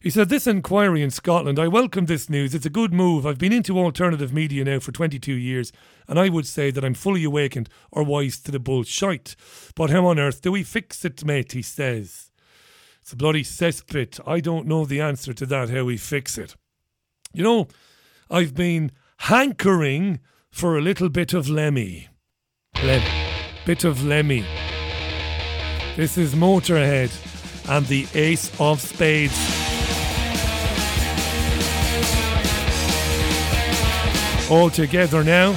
He said, This inquiry in Scotland, I welcome this news. It's a good move. I've been into alternative media now for 22 years, and I would say that I'm fully awakened or wise to the bullshit. But how on earth do we fix it, mate? He says. It's a bloody cesspit. I don't know the answer to that, how we fix it. You know, I've been hankering for a little bit of Lemmy. Bit of Lemmy. This is Motorhead and the Ace of Spades. All together now.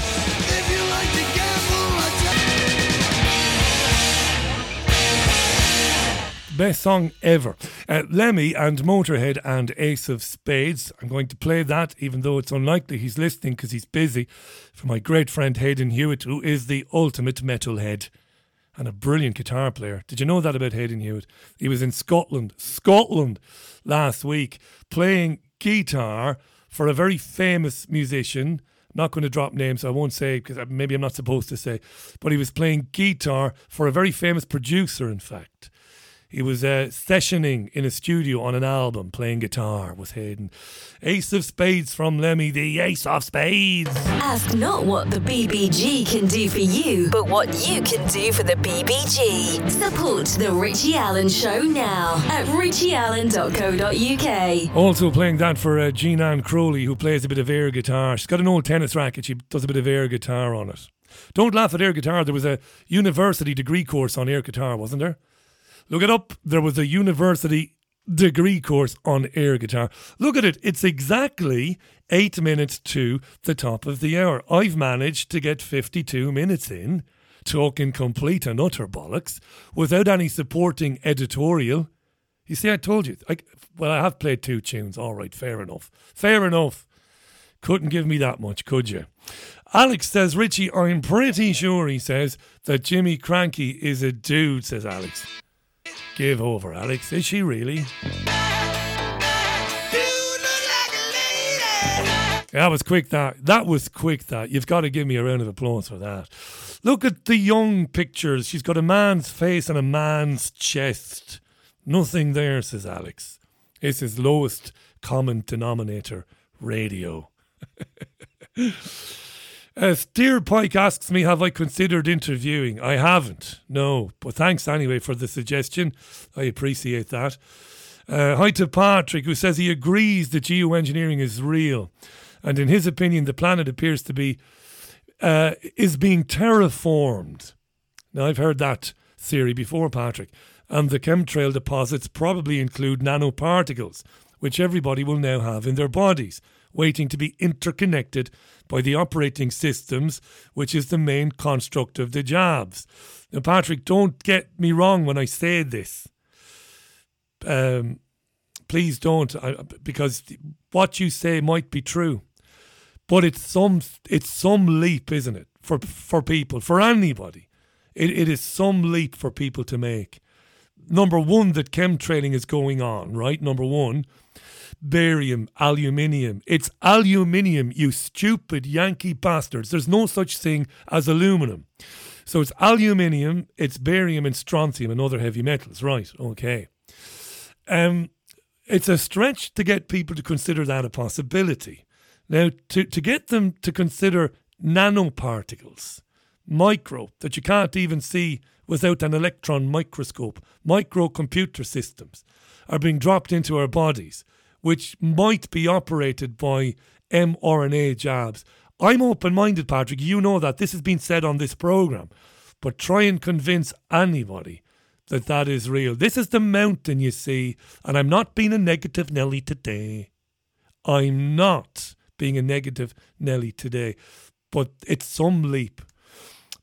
Best song ever. Uh, Lemmy and Motorhead and Ace of Spades. I'm going to play that, even though it's unlikely he's listening because he's busy, for my great friend Hayden Hewitt, who is the ultimate metalhead. and a brilliant guitar player. Did you know that about Hayden Hewitt? He was in Scotland, Scotland last week, playing guitar for a very famous musician. Not going to drop names, I won't say because maybe I'm not supposed to say. But he was playing guitar for a very famous producer, in fact. He was uh, sessioning in a studio on an album, playing guitar with Hayden. Ace of Spades from Lemmy, the Ace of Spades. Ask not what the BBG can do for you, but what you can do for the BBG. Support the Richie Allen Show now at richieallen.co.uk. Also playing that for uh, Jean Ann Crowley, who plays a bit of air guitar. She's got an old tennis racket. She does a bit of air guitar on it. Don't laugh at air guitar. There was a university degree course on air guitar, wasn't there? Look it up. There was a university degree course on air guitar. Look at it. It's exactly eight minutes to the top of the hour. I've managed to get 52 minutes in, talking complete and utter bollocks, without any supporting editorial. You see, I told you. I, well, I have played two tunes. All right, fair enough. Fair enough. Couldn't give me that much, could you? Alex says, Richie, I'm pretty sure, he says, that Jimmy Krankie is a dude, says Alex. Give over, Alex. Is she really? That was quick, that. That was quick, that. You've got to give me a round of applause for that. Look at the young pictures. She's got a man's face and a man's chest. Nothing there, says Alex. It's his lowest common denominator radio. Uh, Dear Pike asks me, Have I considered interviewing? I haven't, no. But thanks anyway for the suggestion. I appreciate that. Uh, hi to Patrick, who says he agrees that geoengineering is real. And in his opinion, the planet appears to be uh, is being terraformed. Now, I've heard that theory before, Patrick. And the chemtrail deposits probably include nanoparticles, which everybody will now have in their bodies, waiting to be interconnected by the operating systems, which is the main construct of the jobs. Now, Patrick, don't get me wrong when I say this. Um, please don't, I, because what you say might be true, but it's some it's some leap, isn't it, for for people, for anybody. It, it is some leap for people to make. Number one, that chem chemtrailing is going on, right? Number one barium, aluminium. It's aluminium, you stupid Yankee bastards. There's no such thing as aluminum. So it's aluminium, it's barium and strontium and other heavy metals. Right, okay. Um, it's a stretch to get people to consider that a possibility. Now, to, to get them to consider nanoparticles, micro, that you can't even see without an electron microscope, microcomputer systems are being dropped into our bodies which might be operated by mRNA jabs. I'm open minded, Patrick. You know that. This has been said on this programme. But try and convince anybody that that is real. This is the mountain, you see. And I'm not being a negative Nelly today. I'm not being a negative Nelly today. But it's some leap.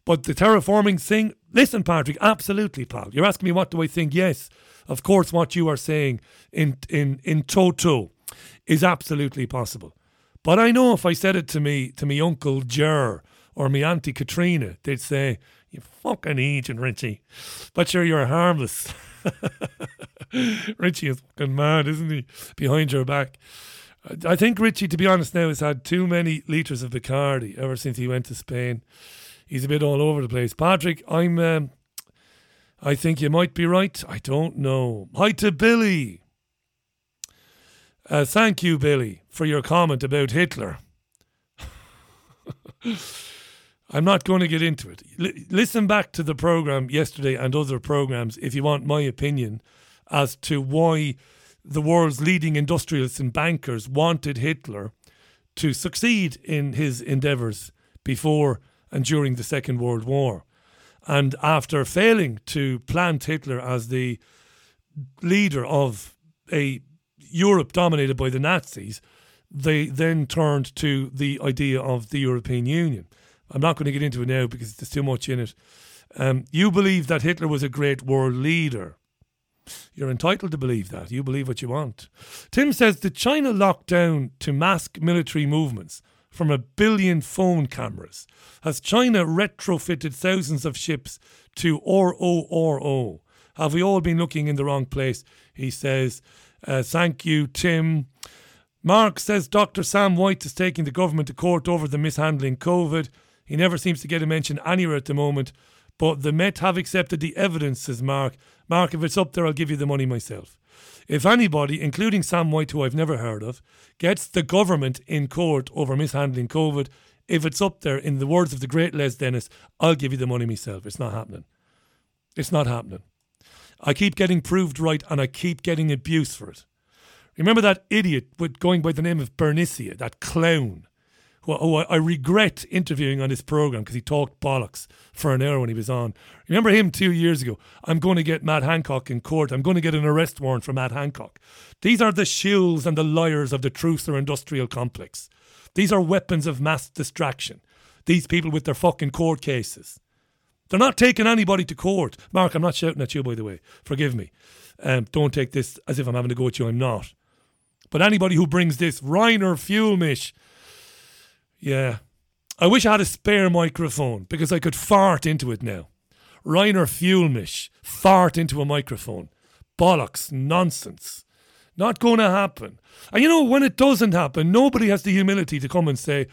But the terraforming thing, listen, Patrick, absolutely, pal. You're asking me what do I think? Yes, of course, what you are saying in in in toto is absolutely possible. But I know if I said it to me to me uncle Jer or me auntie Katrina, they'd say, "You fucking agent, Richie." But sure, you're harmless. Richie is fucking mad, isn't he? Behind your back. I think Richie, to be honest, now has had too many litres of Bacardi ever since he went to Spain. He's a bit all over the place. Patrick, I'm um, I think you might be right. I don't know. Hi to Billy. Uh, thank you, Billy, for your comment about Hitler. I'm not going to get into it. L- listen back to the program yesterday and other programs if you want my opinion as to why the world's leading industrialists and bankers wanted Hitler to succeed in his endeavours before and during the Second World War. And after failing to plant Hitler as the leader of a Europe dominated by the Nazis, they then turned to the idea of the European Union. I'm not going to get into it now because there's too much in it. Um, you believe that Hitler was a great world leader. You're entitled to believe that. You believe what you want. Tim says the China lockdown to mask military movements from a billion phone cameras? Has China retrofitted thousands of ships to RORO? Have we all been looking in the wrong place? He says, uh, Thank you, Tim. Mark says Dr. Sam White is taking the government to court over the mishandling COVID. He never seems to get a mention anywhere at the moment. But the Met have accepted the evidence, says Mark. Mark, if it's up there, I'll give you the money myself. If anybody, including Sam White, who I've never heard of, gets the government in court over mishandling COVID, if it's up there, in the words of the great Les Dennis, I'll give you the money myself. It's not happening. It's not happening. I keep getting proved right and I keep getting abuse for it. Remember that idiot with going by the name of Bernicia, that clown, who, who I regret interviewing on this program because he talked bollocks for an hour when he was on. Remember him two years ago? I'm going to get Matt Hancock in court. I'm going to get an arrest warrant for Matt Hancock. These are the shills and the liars of the Truther industrial complex. These are weapons of mass distraction. These people with their fucking court cases. They're not taking anybody to court. Mark, I'm not shouting at you, by the way. Forgive me. Um, don't take this as if I'm having to go at you. I'm not. But anybody who brings this Reiner Fuellmich, yeah. I wish I had a spare microphone because I could fart into it now. Reiner Fuellmich, fart into a microphone. Bollocks, nonsense. Not going to happen. And you know, when it doesn't happen, nobody has the humility to come and say,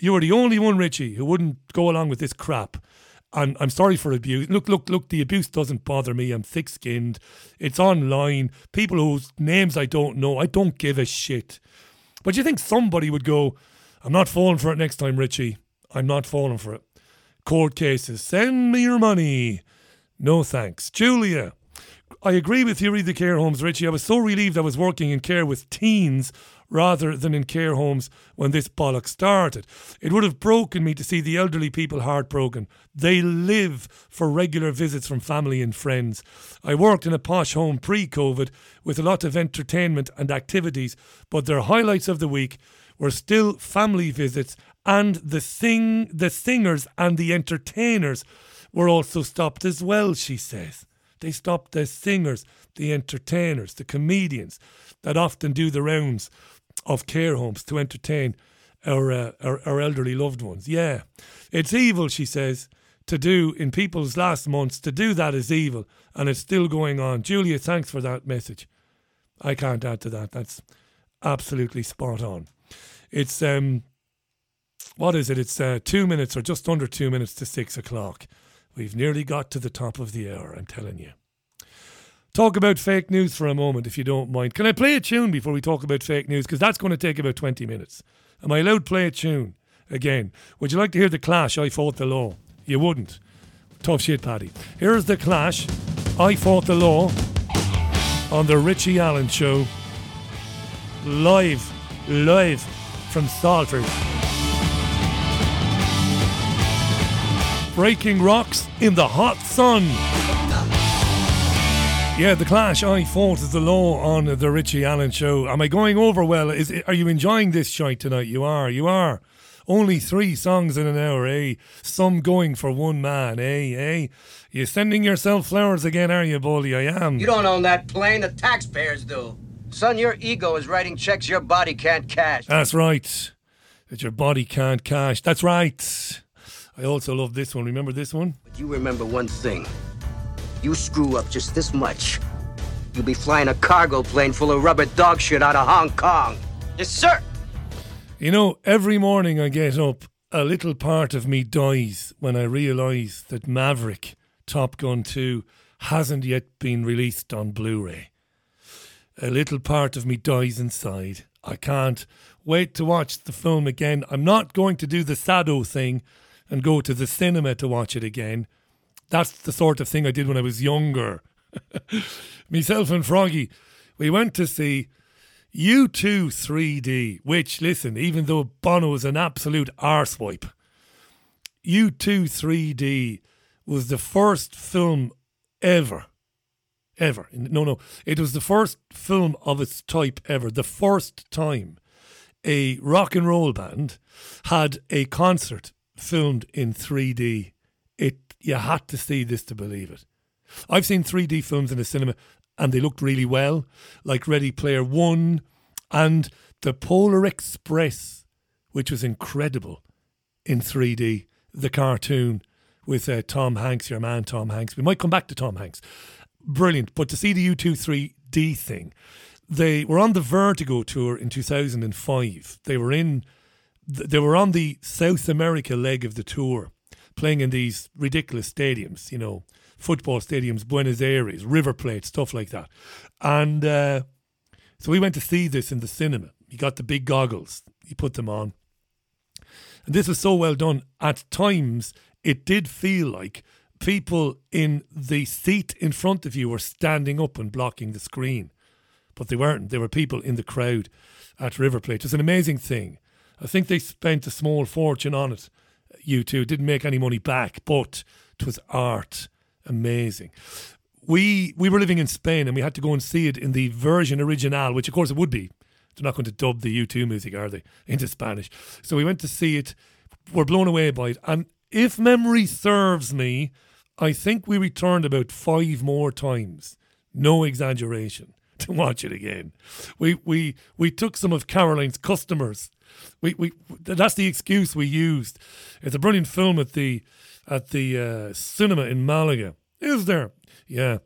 You are the only one, Richie, who wouldn't go along with this crap. I'm, I'm sorry for abuse. Look, look, look, the abuse doesn't bother me. I'm thick skinned. It's online. People whose names I don't know, I don't give a shit. But you think somebody would go, I'm not falling for it next time, Richie. I'm not falling for it. Court cases, send me your money. No thanks. Julia, I agree with you, read the care homes, Richie. I was so relieved I was working in care with teens rather than in care homes when this bollock started. It would have broken me to see the elderly people heartbroken. They live for regular visits from family and friends. I worked in a posh home pre COVID with a lot of entertainment and activities, but their highlights of the week were still family visits and the sing the singers and the entertainers were also stopped as well, she says. They stopped the singers, the entertainers, the comedians that often do the rounds of care homes to entertain our, uh, our, our elderly loved ones. Yeah, it's evil, she says, to do in people's last months. To do that is evil, and it's still going on. Julia, thanks for that message. I can't add to that. That's absolutely spot on. It's um, what is it? It's uh, two minutes or just under two minutes to six o'clock. We've nearly got to the top of the hour. I'm telling you talk about fake news for a moment, if you don't mind. Can I play a tune before we talk about fake news? Because that's going to take about 20 minutes. Am I allowed to play a tune again? Would you like to hear The Clash, I Fought the Law? You wouldn't. Tough shit, Paddy. Here's The Clash, I Fought the Law, on The Richie Allen Show. Live, live from Salford. Breaking rocks in the hot sun. Yeah, the Clash. I fought is the law on the Richie Allen show. Am I going over well? Is are you enjoying this shite tonight? You are. You are. Only three songs in an hour, eh? Some going for one man, eh? Eh? You sending yourself flowers again, are you, Bully? I am. You don't own that plane. The taxpayers do. Son, your ego is writing checks your body can't cash. That's right. That your body can't cash. That's right. I also love this one. Remember this one? But you remember one thing. You screw up just this much, you'll be flying a cargo plane full of rubber dog shit out of Hong Kong. Yes, sir. You know, every morning I get up, a little part of me dies when I realise that Maverick, Top Gun 2, hasn't yet been released on Blu ray. A little part of me dies inside. I can't wait to watch the film again. I'm not going to do the Sado thing and go to the cinema to watch it again. That's the sort of thing I did when I was younger. Myself and Froggy, we went to see U2 3D, which, listen, even though Bono was an absolute arsewipe, U2 3D was the first film ever, ever. No, no, it was the first film of its type ever. The first time a rock and roll band had a concert filmed in 3D. It you had to see this to believe it. I've seen 3D films in the cinema and they looked really well, like Ready Player One and the Polar Express which was incredible in 3D, the cartoon with uh, Tom Hanks, your man Tom Hanks. We might come back to Tom Hanks. Brilliant. But to see the U2 3D thing, they were on the Vertigo tour in 2005. They were in, they were on the South America leg of the tour, playing in these ridiculous stadiums, you know, football stadiums, Buenos Aires, River Plate, stuff like that. And uh, so we went to see this in the cinema. You got the big goggles, you put them on. And this was so well done. At times, it did feel like people in the seat in front of you were standing up and blocking the screen. But they weren't. There were people in the crowd at River Plate. It was an amazing thing. I think they spent a small fortune on it. U2 didn't make any money back, but it was art. Amazing. We we were living in Spain and we had to go and see it in the version original, which of course it would be. They're not going to dub the U2 music, are they, into Spanish? So we went to see it. We're blown away by it. And if memory serves me, I think we returned about five more times. No exaggeration. To watch it again, we we we took some of Caroline's customers. We we that's the excuse we used. It's a brilliant film at the at the uh, cinema in Malaga. Is there? Yeah,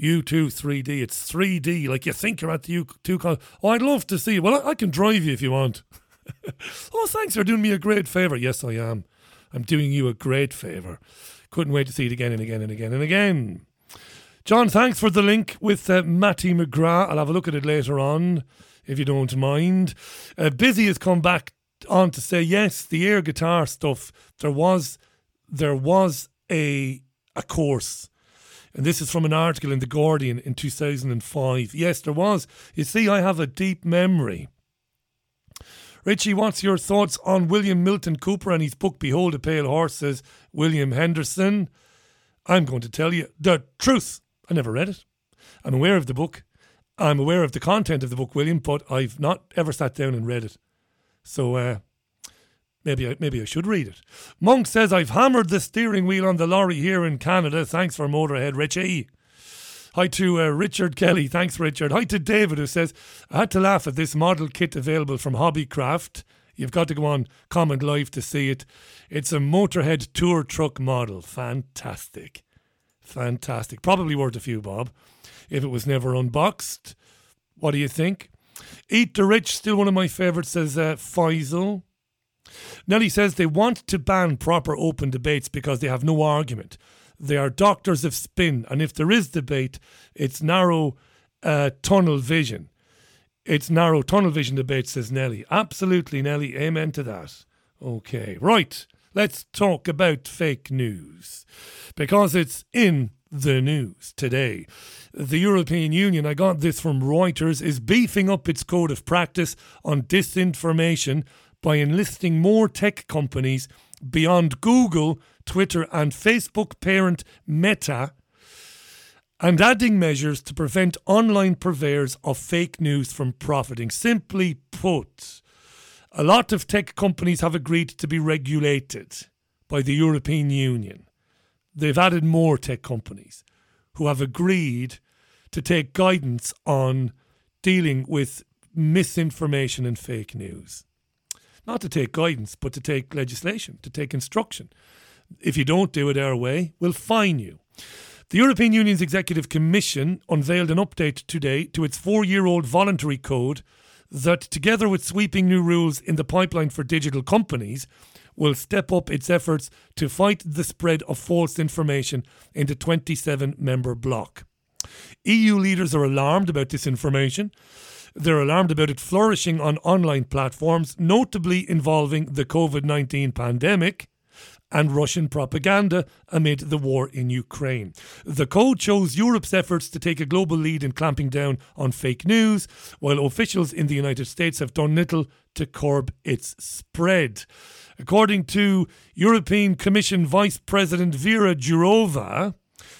U2 3D. It's 3D, like you think you're at the U2. Con- oh, I'd love to see it. Well, I, I can drive you if you want. oh, thanks. You're doing me a great favour. Yes, I am. I'm doing you a great favour. Couldn't wait to see it again and again and again and again. John, thanks for the link with uh, Matty McGrath. I'll have a look at it later on, if you don't mind. Uh, Busy has come back on to say yes, the air guitar stuff. There was, there was a a course, and this is from an article in the Guardian in 2005. Yes, there was. You see, I have a deep memory. Richie, what's your thoughts on William Milton Cooper and his book Behold a Pale Horse? Says William Henderson. I'm going to tell you the truth. I never read it. I'm aware of the book. I'm aware of the content of the book, William, but I've not ever sat down and read it. So uh, maybe I, maybe I should read it. Monk says I've hammered the steering wheel on the lorry here in Canada. Thanks for Motorhead, Richie. Hi to uh, Richard Kelly. Thanks, Richard. Hi to David, who says, I had to laugh at this model kit available from Hobbycraft. You've got to go on Comment Live to see it. It's a Motorhead tour truck model. Fantastic. Fantastic. Probably worth a few, Bob, if it was never unboxed. What do you think? Eat the Rich, still one of my favourites, says uh, Faisal. Nelly says they want to ban proper open debates because they have no argument. They are doctors of spin, and if there is debate, it's narrow uh, tunnel vision. It's narrow tunnel vision debate, says Nelly. Absolutely, Nelly. Amen to that. Okay, right. Let's talk about fake news because it's in the news today. The European Union, I got this from Reuters, is beefing up its code of practice on disinformation by enlisting more tech companies beyond Google Twitter, and Facebook parent Meta, and adding measures to prevent online purveyors of fake news from profiting. Simply put, a lot of tech companies have agreed to be regulated by the European Union. They've added more tech companies who have agreed to take guidance on dealing with misinformation and fake news. Not to take guidance, but to take legislation, to take instruction. If you don't do it our way, we'll fine you. The European Union's Executive Commission unveiled an update today to its four year old voluntary code that, together with sweeping new rules in the pipeline for digital companies, will step up its efforts to fight the spread of false information in the 27 member bloc. EU leaders are alarmed about this information. They're alarmed about it flourishing on online platforms, notably involving the COVID 19 pandemic and Russian propaganda amid the war in Ukraine. The code shows Europe's efforts to take a global lead in clamping down on fake news, while officials in the United States have done little to curb its spread. According to European Commission Vice President Vera Jourova,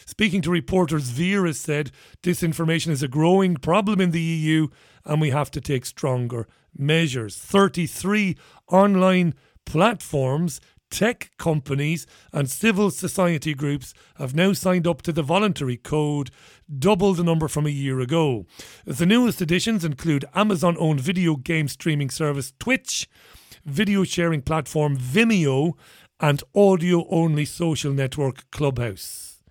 Speaking to reporters, Vera said disinformation is a growing problem in the EU and we have to take stronger measures. 33 online platforms tech companies and civil society groups have now signed up to the voluntary code, double the number from a year ago. The newest additions include Amazon owned video game streaming service Twitch, video sharing platform Vimeo and audio only social network Clubhouse.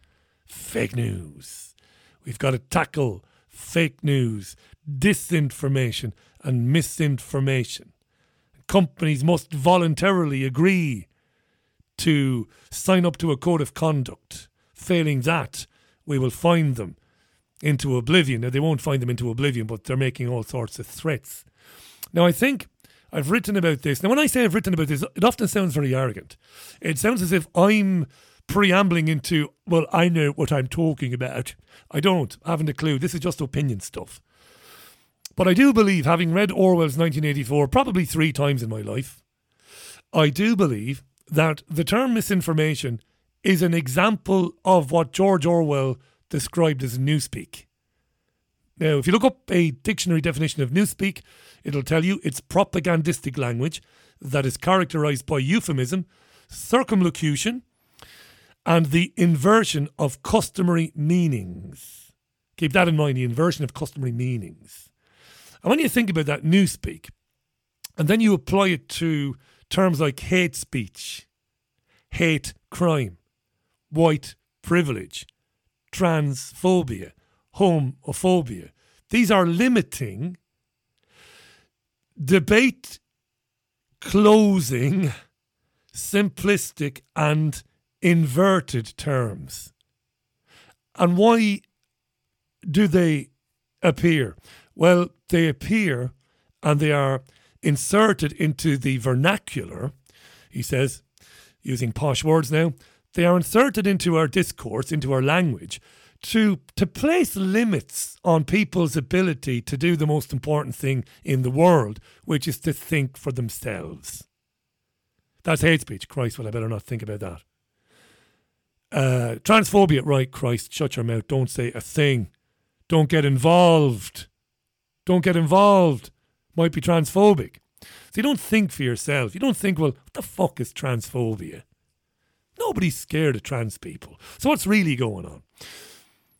Fake news. We've got to tackle fake news, disinformation, and misinformation. Companies must voluntarily agree to sign up to a code of conduct. Failing that, we will find them into oblivion. Now, they won't find them into oblivion, but they're making all sorts of threats. Now, I think I've written about this. Now, when I say I've written about this, it often sounds very arrogant. It sounds as if I'm preambling into, well, I know what I'm talking about. I don't. I haven't a clue. This is just opinion stuff. But I do believe, having read Orwell's 1984 probably three times in my life, I do believe that the term misinformation is an example of what George Orwell described as newspeak. Now, if you look up a dictionary definition of newspeak, it'll tell you it's propagandistic language that is characterized by euphemism, circumlocution, and the inversion of customary meanings. Keep that in mind the inversion of customary meanings. And when you think about that newspeak, and then you apply it to terms like hate speech, hate crime, white privilege, transphobia, homophobia. These are limiting, debate closing, simplistic, and inverted terms. And why do they appear? Well, they appear and they are inserted into the vernacular, he says, using posh words now, they are inserted into our discourse, into our language, to to place limits on people's ability to do the most important thing in the world, which is to think for themselves. That's hate speech. Christ, well, I better not think about that. Uh, transphobia, right, Christ, shut your mouth. Don't say a thing. Don't get involved. Don't get involved. Might be transphobic. So you don't think for yourself. You don't think, well, what the fuck is transphobia? Nobody's scared of trans people. So what's really going on?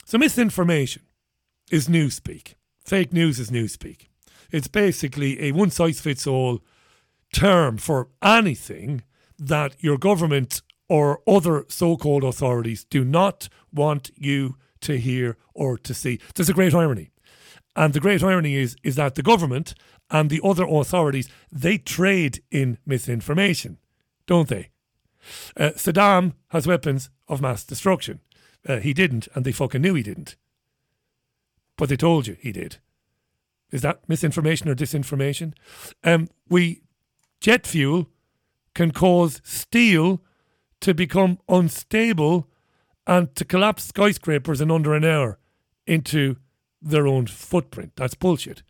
So misinformation is newspeak. Fake news is newspeak. It's basically a one size fits all term for anything that your government or other so called authorities do not want you to hear or to see. There's a great irony. And the great irony is, is that the government and the other authorities, they trade in misinformation, don't they? Uh, Saddam has weapons of mass destruction. Uh, he didn't, and they fucking knew he didn't. But they told you he did. Is that misinformation or disinformation? Um, we jet fuel can cause steel to become unstable and to collapse skyscrapers in under an hour into their own footprint. That's bullshit.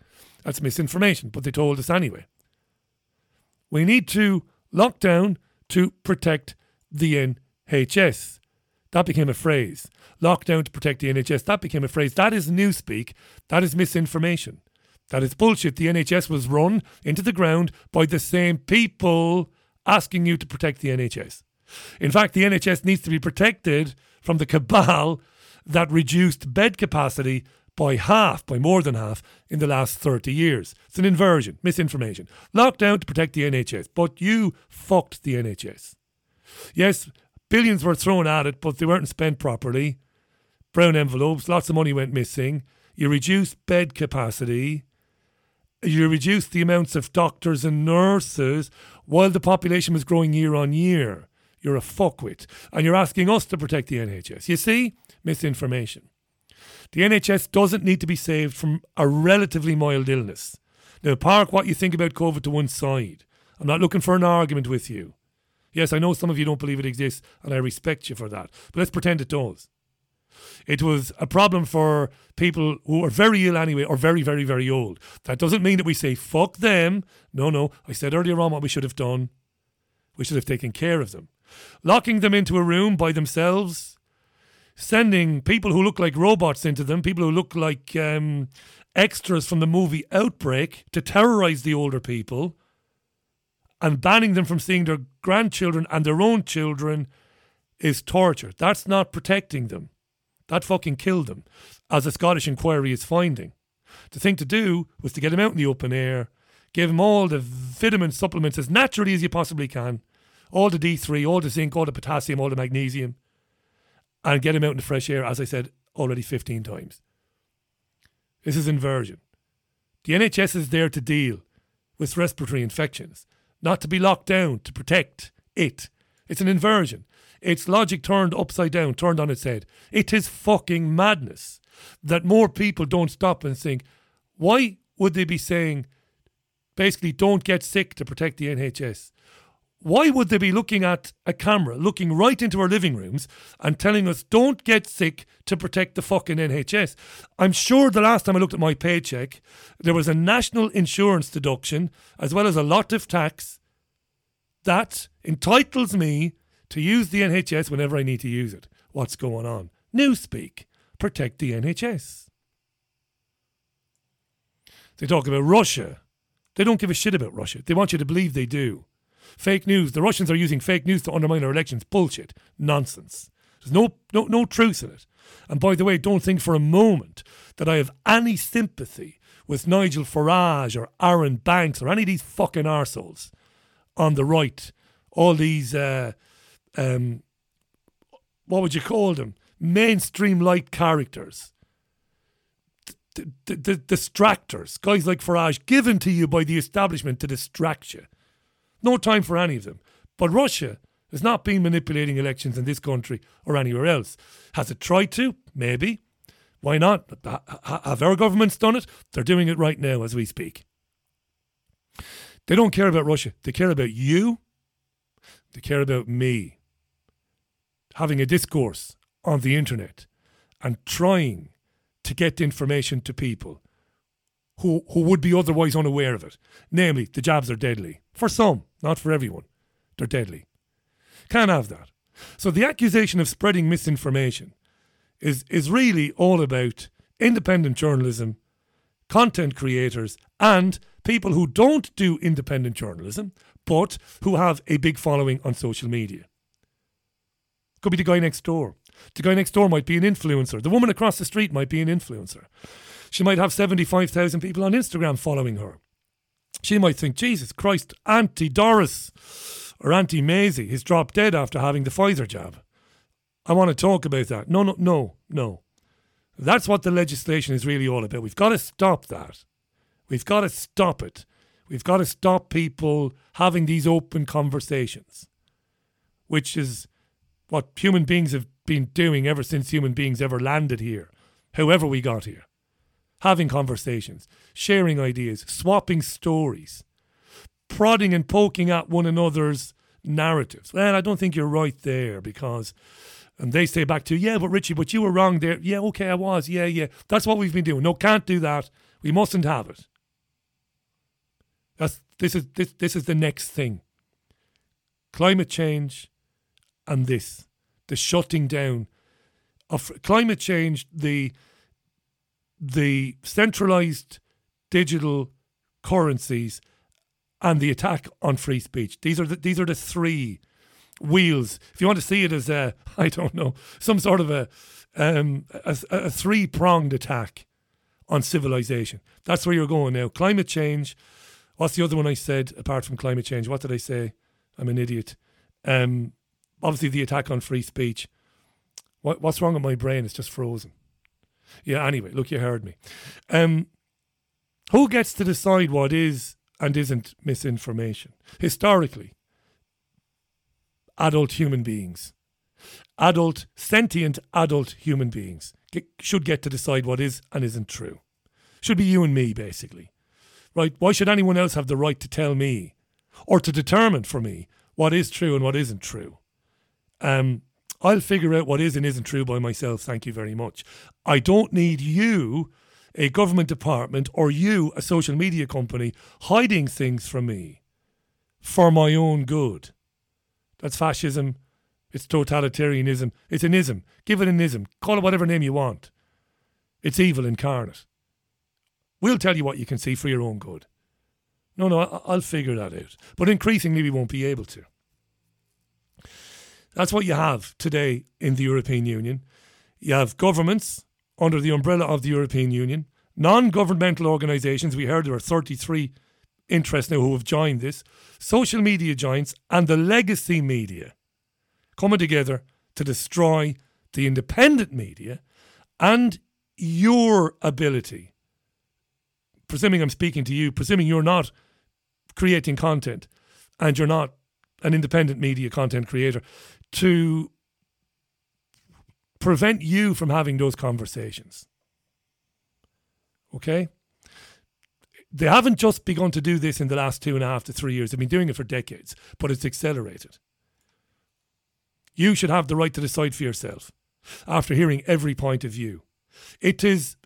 That's misinformation, but they told us anyway. We need to lock down to protect the NHS. That became a phrase. Lockdown to protect the NHS. That became a phrase. That is newspeak. That is misinformation. That is bullshit. The NHS was run into the ground by the same people asking you to protect the NHS. In fact, the NHS needs to be protected from the cabal that reduced bed capacity by half, by more than half, in the last 30 years. It's an inversion, misinformation. Lockdown to protect the NHS, but you fucked the NHS. Yes, billions were thrown at it, but they weren't spent properly. Brown envelopes, lots of money went missing. You reduced bed capacity. You reduced the amounts of doctors and nurses while the population was growing year on year. You're a fuckwit. And you're asking us to protect the NHS. You see? Misinformation. The NHS doesn't need to be saved from a relatively mild illness. Now, park what you think about COVID to one side. I'm not looking for an argument with you. Yes, I know some of you don't believe it exists, and I respect you for that. But let's pretend it does. It was a problem for people who are very ill anyway, or very, very, very old. That doesn't mean that we say, fuck them. No, no. I said earlier on what we should have done. We should have taken care of them. Locking them into a room by themselves sending people who look like robots into them, people who look like um, extras from the movie Outbreak to terrorize the older people and banning them from seeing their grandchildren and their own children is torture. That's not protecting them. That fucking killed them, as a Scottish inquiry is finding. The thing to do was to get them out in the open air, Give him all the vitamin supplements as naturally as you possibly can. All the D3, all the zinc, all the potassium, all the magnesium. And get him out in the fresh air, as I said already 15 times. This is inversion. The NHS is there to deal with respiratory infections, not to be locked down to protect it. It's an inversion. It's logic turned upside down, turned on its head. It is fucking madness that more people don't stop and think, why would they be saying basically don't get sick to protect the NHS? Why would they be looking at a camera, looking right into our living rooms and telling us don't get sick to protect the fucking NHS? I'm sure the last time I looked at my paycheck, there was a national insurance deduction as well as a lot of tax that entitles me to use the NHS whenever I need to use it. What's going on? Newspeak. Protect the NHS. They talk about Russia. They don't give a shit about Russia. They want you to believe they do. Fake news. The Russians are using fake news to undermine our elections. Bullshit. Nonsense. There's no, no, no truth in it. And by the way, don't think for a moment that I have any sympathy with Nigel Farage or Arron Banks or any of these fucking arseholes on the right. All these, uh, um, what would you call them? Mainstream light characters. The, the, the distractors, guys like Farage, given to you by the establishment to distract you. No time for any of them. But Russia has not been manipulating elections in this country or anywhere else. Has it tried to? Maybe. Why not? Have our governments done it? They're doing it right now as we speak. They don't care about Russia. They care about you. They care about me. Having a discourse on the internet and trying to get information to people who, who would be otherwise unaware of it. Namely, the jabs are deadly. For some, not for everyone. They're deadly. Can't have that. So the accusation of spreading misinformation is, is really all about independent journalism, content creators, and people who don't do independent journalism, but who have a big following on social media. Could be the guy next door. The guy next door might be an influencer. The woman across the street might be an influencer. She might have 75,000 people on Instagram following her. She might think, Jesus Christ, Auntie Doris or Auntie Maisie has dropped dead after having the Pfizer jab. I want to talk about that. No, no, no, no. That's what the legislation is really all about. We've got to stop that. We've got to stop it. We've got to stop people having these open conversations, which is what human beings have been doing ever since human beings ever landed here, however we got here. Having conversations, sharing ideas, swapping stories, prodding and poking at one another's narratives. Well, I don't think you're right there because and they say back to, yeah, but Richie, but you were wrong there. Yeah, okay, I was. Yeah, yeah. That's what we've been doing. No, can't do that. We mustn't have it. That's this is this this is the next thing. Climate change and this. The shutting down of climate change, the the centralized digital currencies and the attack on free speech. These are the, these are the three wheels. If you want to see it as a, I don't know, some sort of a um, a, a three pronged attack on civilization. That's where you're going now. Climate change. What's the other one I said apart from climate change? What did I say? I'm an idiot. Um, obviously the attack on free speech. What, what's wrong with my brain? It's just frozen. Yeah. Anyway, look, you heard me. Um, who gets to decide what is and isn't misinformation? Historically, adult human beings, adult, sentient adult human beings get, should get to decide what is and isn't true. Should be you and me, basically. Right? Why should anyone else have the right to tell me or to determine for me what is true and what isn't true? Um, I'll figure out what is and isn't true by myself. Thank you very much. I don't need you, a government department, or you, a social media company, hiding things from me for my own good. That's fascism. It's totalitarianism. It's an ism. Give it an ism. Call it whatever name you want. It's evil incarnate. We'll tell you what you can see for your own good. No, no, I'll figure that out. But increasingly, we won't be able to. That's what you have today in the European Union. You have governments under the umbrella of the European Union, non governmental organisations. We heard there are 33 interests now who have joined this social media giants and the legacy media coming together to destroy the independent media and your ability, presuming I'm speaking to you, presuming you're not creating content and you're not an independent media content creator, to prevent you from having those conversations. Okay? They haven't just begun to do this in the last two and a half to three years. They've been doing it for decades, but it's accelerated. You should have the right to decide for yourself after hearing every point of view. It is,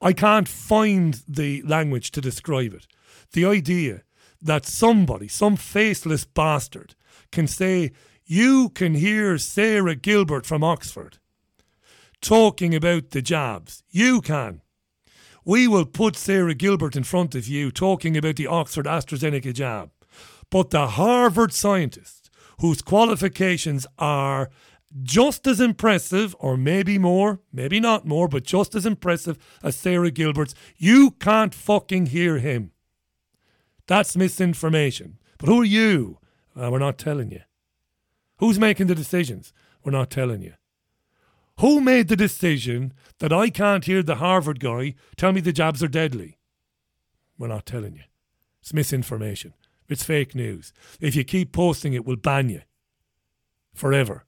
I can't find the language to describe it. The idea that somebody, some faceless bastard, can say, You can hear Sarah Gilbert from Oxford talking about the jabs. You can. We will put Sarah Gilbert in front of you talking about the Oxford AstraZeneca jab. But the Harvard scientist, whose qualifications are just as impressive, or maybe more, maybe not more, but just as impressive as Sarah Gilbert's, you can't fucking hear him. That's misinformation. But who are you? Uh, we're not telling you. Who's making the decisions? We're not telling you. Who made the decision that I can't hear the Harvard guy tell me the jabs are deadly? We're not telling you. It's misinformation. It's fake news. If you keep posting it, we'll ban you forever.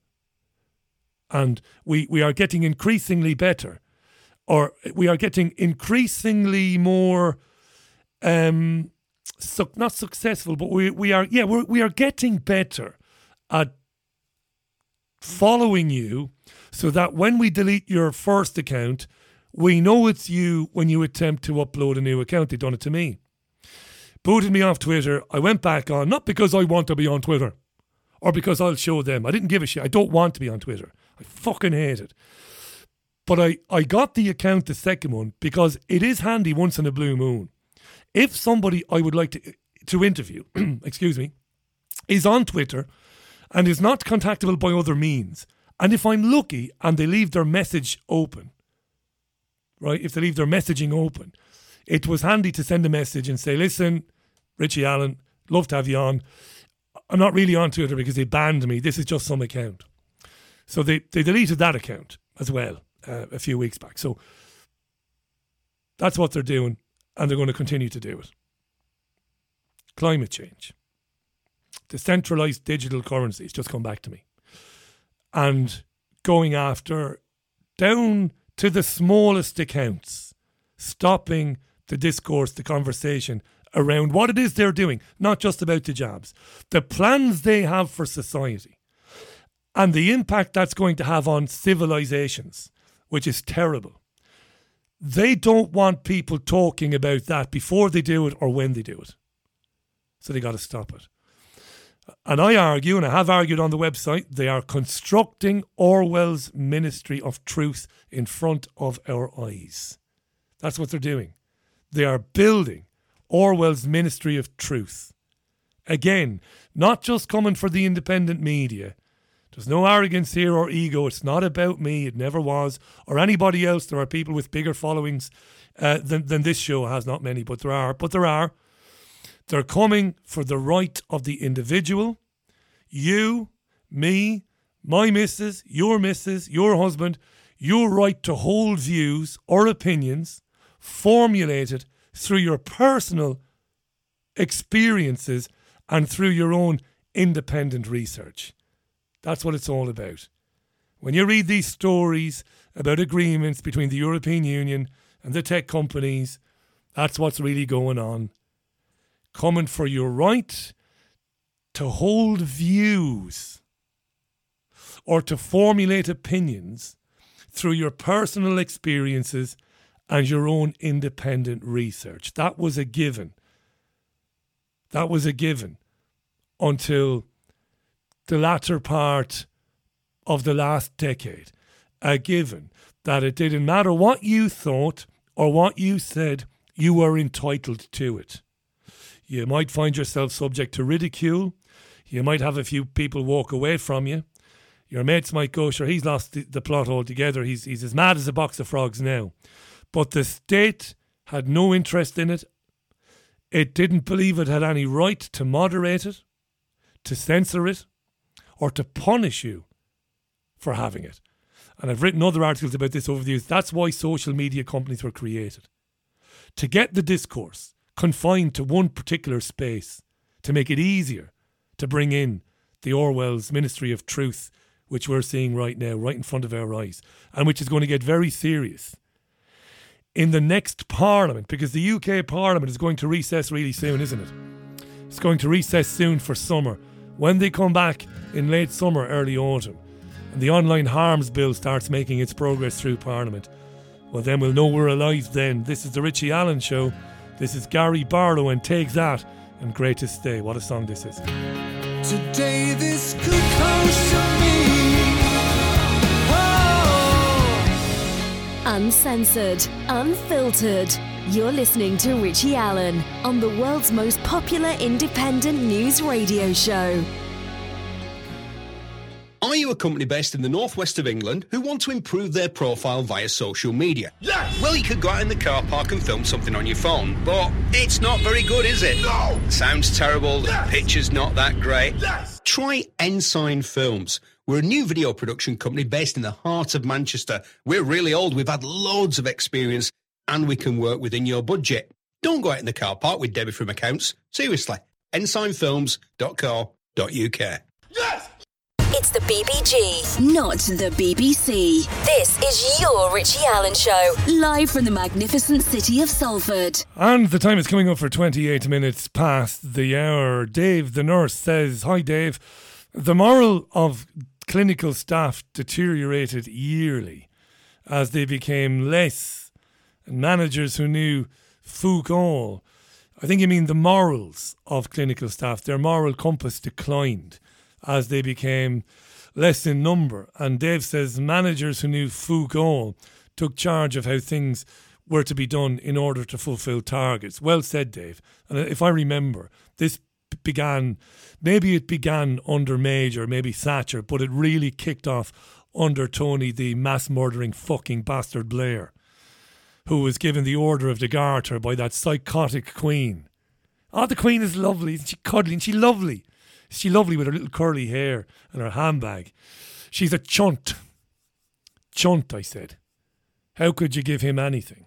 And we, we are getting increasingly better, or we are getting increasingly more, um, su- not successful, but we, we are, yeah, we're, we are getting better at following you so that when we delete your first account, we know it's you when you attempt to upload a new account. They've done it to me. Booted me off Twitter. I went back on, not because I want to be on Twitter or because I'll show them. I didn't give a shit. I don't want to be on Twitter. I fucking hate it. But I, I got the account, the second one, because it is handy once in a blue moon. If somebody I would like to, to interview, excuse me, is on Twitter and is not contactable by other means, and if I'm lucky and they leave their message open, right, if they leave their messaging open, it was handy to send a message and say, listen, Richie Allen, love to have you on. I'm not really on Twitter because they banned me. This is just some account. So they, they deleted that account as well uh, a few weeks back. So that's what they're doing, and they're going to continue to do it. Climate change. Decentralized digital currencies just come back to me and going after down to the smallest accounts, stopping the discourse, the conversation around what it is they're doing, not just about the jobs, the plans they have for society, and the impact that's going to have on civilizations, which is terrible. They don't want people talking about that before they do it or when they do it. So they got to stop it. And I argue, and I have argued on the website, they are constructing Orwell's Ministry of Truth in front of our eyes. That's what they're doing. They are building Orwell's Ministry of Truth. Again, not just coming for the independent media. There's no arrogance here or ego. It's not about me. It never was. Or anybody else. There are people with bigger followings uh, than, than this show has. Not many, but there are. But there are. They're coming for the right of the individual. You, me, my missus, your missus, your husband, your right to hold views or opinions formulated through your personal experiences and through your own independent research. That's what it's all about. When you read these stories about agreements between the European Union and the tech companies, that's what's really going on coming for your right to hold views or to formulate opinions through your personal experiences and your own independent research. That was a given. That was a given until the latter part of the last decade. A given that it didn't matter what you thought or what you said, you were entitled to it. You might find yourself subject to ridicule. You might have a few people walk away from you. Your mates might go, sure, he's lost the, the plot altogether. He's, he's as mad as a box of frogs now. But the state had no interest in it. It didn't believe it had any right to moderate it, to censor it, or to punish you for having it. And I've written other articles about this over the years. That's why social media companies were created. To get the discourse confined to one particular space, to make it easier to bring in the Orwell's Ministry of Truth, which we're seeing right now, right in front of our eyes, and which is going to get very serious in the next Parliament, because the UK Parliament is going to recess really soon, isn't it? It's going to recess soon for summer. When they come back in late summer, early autumn, and the online harms bill starts making its progress through Parliament, well, then we'll know we're alive then. This is the Richie Allen Show. This is Gary Barlow and Take That and Greatest Day. What a song this is. Today this could close to me. Oh. Uncensored, unfiltered. You're listening to Richie Allen on the world's most popular independent news radio show. Are you a company based in the northwest of England who want to improve their profile via social media? Yes! Well, you could go out in the car park and film something on your phone, but it's not very good, is it? No! Sounds terrible, yes! the picture's not that great. Yes! Try Ensign Films. We're a new video production company based in the heart of Manchester. We're really old, we've had loads of experience, and we can work within your budget. Don't go out in the car park with Debbie from accounts. Seriously, ensignfilms.co.uk. Yes! It's the BBG, not the BBC. This is your Richie Allen Show, live from the magnificent city of Salford. And the time is coming up for 28 minutes past the hour. Dave, the nurse, says, Hi, Dave. The moral of clinical staff deteriorated yearly as they became less managers who knew fuck all. I think you mean the morals of clinical staff. Their moral compass declined as they became less in number. And Dave says managers who knew fuck all took charge of how things were to be done in order to fulfill targets. Well said, Dave. And if I remember, this began, maybe it began under Major, maybe Thatcher, but it really kicked off under Tony, the mass murdering fucking bastard Blair, who was given the Order of the Garter by that psychotic Queen. Oh, the Queen is lovely. Isn't she cuddly? Isn't she lovely? Is she lovely with her little curly hair and her handbag? She's a chunt. Chunt, I said. How could you give him anything?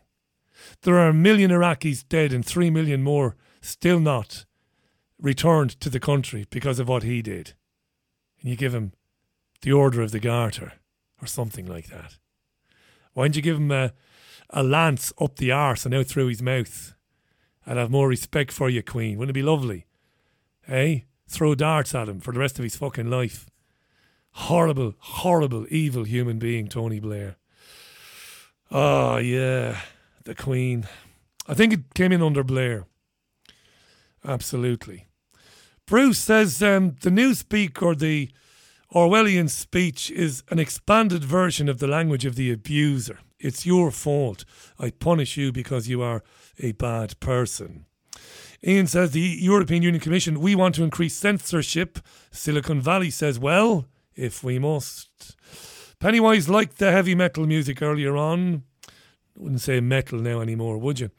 There are a million Iraqis dead and three million more still not returned to the country because of what he did. And you give him the Order of the Garter or something like that. Why don't you give him a, a lance up the arse and out through his mouth? I'd have more respect for you, Queen. Wouldn't it be lovely? Eh? Throw darts at him for the rest of his fucking life. Horrible, horrible, evil human being, Tony Blair. Oh, yeah. The Queen. I think it came in under Blair. Absolutely. Bruce says um, the Newspeak or the Orwellian speech is an expanded version of the language of the abuser. It's your fault. I punish you because you are a bad person. Ian says the European Union Commission, we want to increase censorship. Silicon Valley says, well, if we must. Pennywise liked the heavy metal music earlier on. Wouldn't say metal now anymore, would you?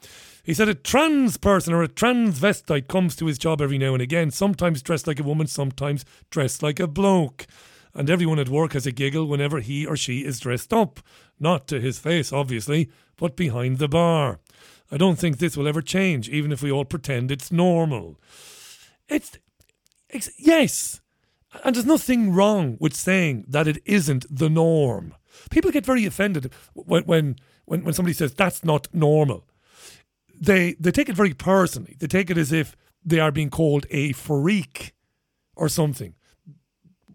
He said a trans person or a transvestite comes to his job every now and again, sometimes dressed like a woman, sometimes dressed like a bloke. And everyone at work has a giggle whenever he or she is dressed up. Not to his face, obviously, but behind the bar. I don't think this will ever change, even if we all pretend it's normal. It's, it's yes, and there's nothing wrong with saying that it isn't the norm. People get very offended when when when, when somebody says that's not normal they they take it very personally. They take it as if they are being called a freak or something.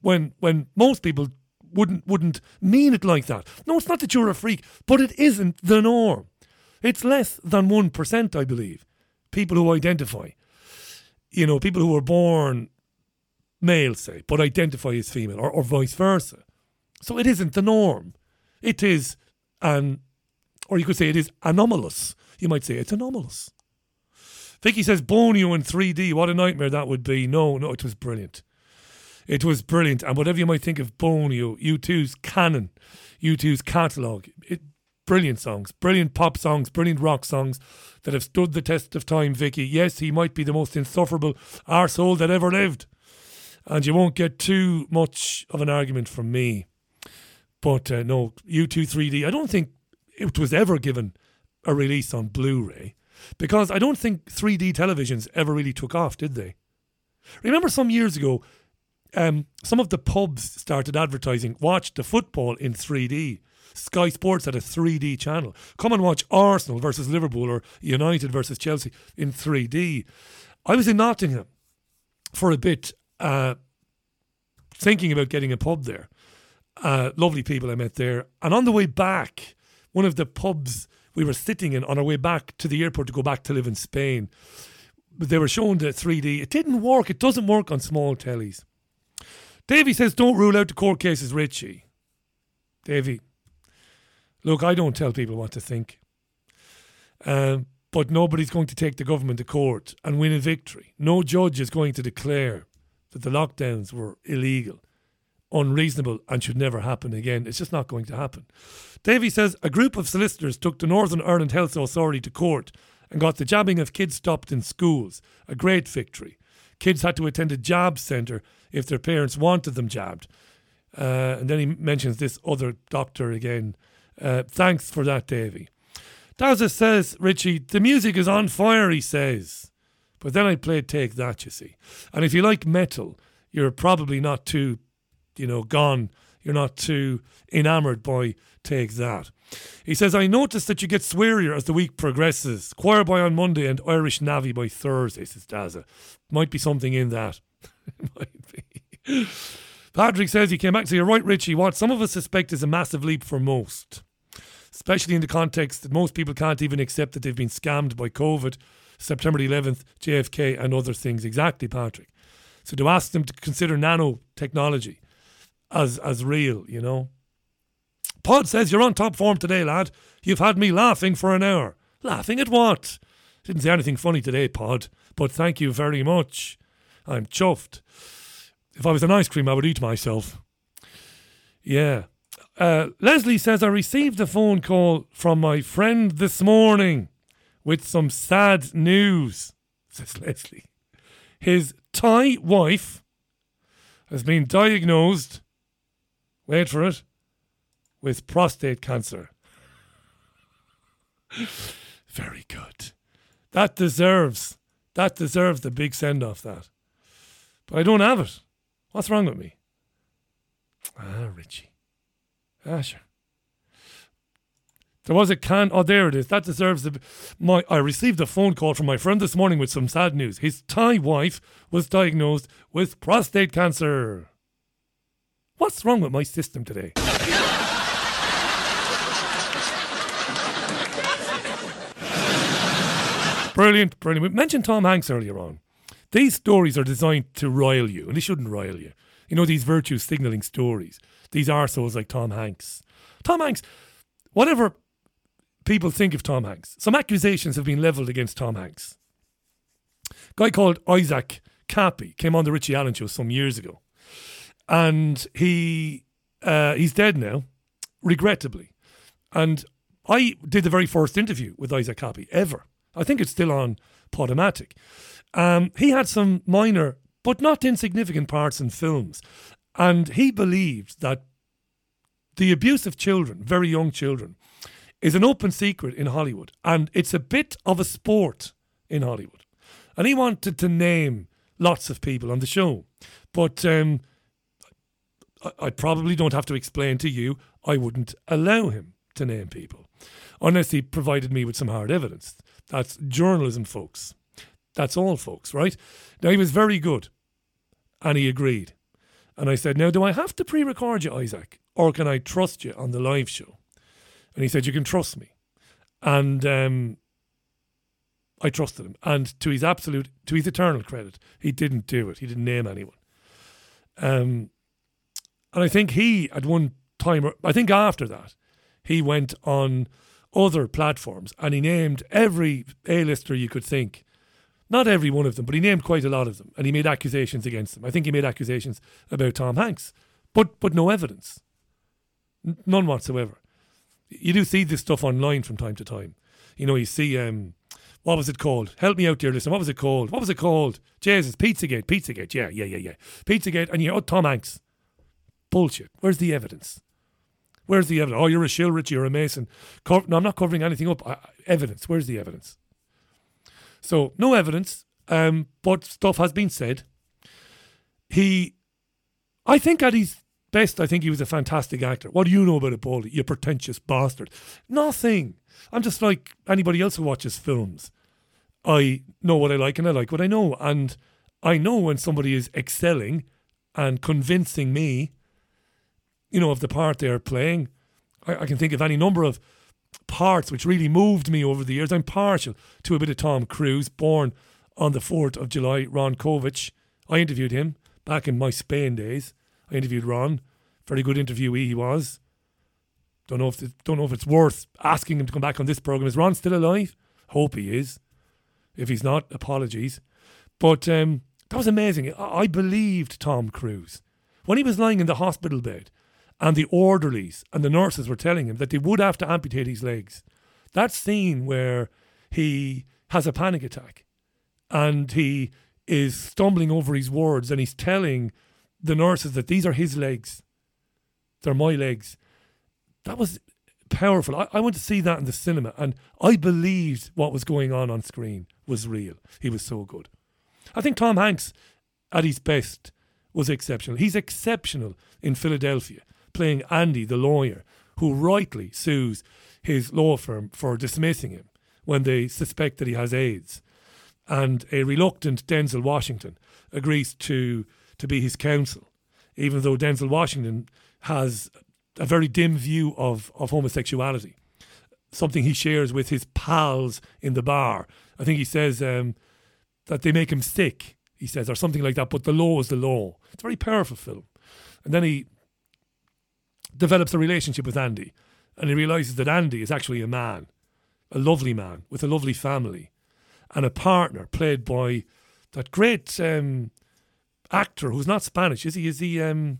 When when most people wouldn't wouldn't mean it like that. No, it's not that you're a freak, but it isn't the norm. It's less than one percent, I believe. People who identify, you know, people who were born male, say, but identify as female, or, or vice versa. So it isn't the norm. It is an, or you could say it is anomalous you might say it's anomalous. Vicky says Bono in 3D. What a nightmare that would be. No, no, it was brilliant. It was brilliant. And whatever you might think of Bono, U2's canon, U2's catalogue, it brilliant songs, brilliant pop songs, brilliant rock songs that have stood the test of time, Vicky. Yes, he might be the most insufferable arsehole that ever lived. And you won't get too much of an argument from me. But uh, no, U2 3D, I don't think it was ever given a release on Blu ray because I don't think 3D televisions ever really took off, did they? Remember some years ago, um, some of the pubs started advertising watch the football in 3D. Sky Sports had a 3D channel. Come and watch Arsenal versus Liverpool or United versus Chelsea in 3D. I was in Nottingham for a bit, uh, thinking about getting a pub there. Uh, lovely people I met there. And on the way back, one of the pubs we were sitting in on our way back to the airport to go back to live in Spain, they were showing the 3D. It didn't work. It doesn't work on small tellies. Davy says, don't rule out the court cases, Richie. Davy, look, I don't tell people what to think. Um, but nobody's going to take the government to court and win a victory. No judge is going to declare that the lockdowns were illegal, unreasonable, and should never happen again. It's just not going to happen. Davy says a group of solicitors took the Northern Ireland Health Authority to court and got the jabbing of kids stopped in schools. A great victory. Kids had to attend a jab centre if their parents wanted them jabbed. Uh, and then he mentions this other doctor again. Uh, thanks for that, Davy. Dazza says, Richie, the music is on fire, he says. But then I played Take That, you see. And if you like metal, you're probably not too, you know, gone. You're not too enamoured by Take That. He says, I noticed that you get swearier as the week progresses. Choir boy on Monday and Irish Navy by Thursday, says Dazza. Might be something in that. Might be. Patrick says he came back to you right, Richie. What some of us suspect is a massive leap for most, especially in the context that most people can't even accept that they've been scammed by COVID, September 11th, JFK, and other things. Exactly, Patrick. So to ask them to consider nanotechnology as as real, you know. Pod says you're on top form today, lad. You've had me laughing for an hour. Laughing at what? Didn't say anything funny today, Pod, but thank you very much. I'm chuffed. If I was an ice cream, I would eat myself. Yeah. Uh, Leslie says, I received a phone call from my friend this morning with some sad news, says Leslie. His Thai wife has been diagnosed, wait for it, with prostate cancer. Very good. That deserves, that deserves the big send off, that. But I don't have it. What's wrong with me? Ah, Richie. Ah, sure. There was a can. Oh, there it is. That deserves the. My. I received a phone call from my friend this morning with some sad news. His Thai wife was diagnosed with prostate cancer. What's wrong with my system today? brilliant, brilliant. We mentioned Tom Hanks earlier on. These stories are designed to rile you, and they shouldn't rile you. You know, these virtue signalling stories. These arseholes like Tom Hanks. Tom Hanks, whatever people think of Tom Hanks, some accusations have been levelled against Tom Hanks. A guy called Isaac Kappy came on the Richie Allen show some years ago. And he uh, he's dead now, regrettably. And I did the very first interview with Isaac Kappy ever. I think it's still on Podomatic. Um, he had some minor but not insignificant parts in films. And he believed that the abuse of children, very young children, is an open secret in Hollywood. And it's a bit of a sport in Hollywood. And he wanted to name lots of people on the show. But um, I, I probably don't have to explain to you, I wouldn't allow him to name people unless he provided me with some hard evidence. That's journalism, folks. That's all, folks, right? Now, he was very good and he agreed. And I said, Now, do I have to pre record you, Isaac, or can I trust you on the live show? And he said, You can trust me. And um, I trusted him. And to his absolute, to his eternal credit, he didn't do it. He didn't name anyone. Um, and I think he, at one time, I think after that, he went on other platforms and he named every A-lister you could think. Not every one of them, but he named quite a lot of them and he made accusations against them. I think he made accusations about Tom Hanks, but but no evidence. N- none whatsoever. You do see this stuff online from time to time. You know, you see, um, what was it called? Help me out, dear listener. What was it called? What was it called? Jesus, Pizzagate, Pizzagate. Yeah, yeah, yeah, yeah. Pizzagate, and you oh, Tom Hanks. Bullshit. Where's the evidence? Where's the evidence? Oh, you're a shill, Richie, you're a Mason. No, I'm not covering anything up. Uh, evidence. Where's the evidence? So, no evidence, um, but stuff has been said. He, I think at his best, I think he was a fantastic actor. What do you know about it, Paulie? You pretentious bastard. Nothing. I'm just like anybody else who watches films. I know what I like and I like what I know. And I know when somebody is excelling and convincing me you know, of the part they're playing. I, I, can think of any number of parts which really moved me over the years. I'm partial to a bit of Tom Cruise, born on the 4th of July, Ron Kovic. I interviewed him back in my Spain days. I interviewed Ron. Very good interviewee he was. Don't know if don't know if it's worth asking him to come back on this program. Is Ron still alive? Hope he is. If he's not, apologies. But um, that was amazing. I believed Tom Cruise when he was lying in the hospital bed and the orderlies and the nurses were telling him that they would have to amputate his legs. That scene where he has a panic attack and he is stumbling over his words and he's telling the nurses that these are his legs, they're my legs. That was powerful. I, I went to see that in the cinema and I believed what was going on on screen was real. He was so good. I think Tom Hanks, at his best, was exceptional. He's exceptional in Philadelphia playing Andy, the lawyer, who rightly sues his law firm for dismissing him when they suspect that he has AIDS. And a reluctant Denzel Washington agrees to, to be his counsel, even though Denzel Washington has a very dim view of, of homosexuality, something he shares with his pals in the bar. I think he says um, that they make him sick, he says, or something like that, but the law is the law. It's a very powerful film. And then he develops a relationship with Andy, and he realizes that Andy is actually a man, a lovely man with a lovely family, and a partner played by that great um, actor who's not Spanish, is he? Is he? Um,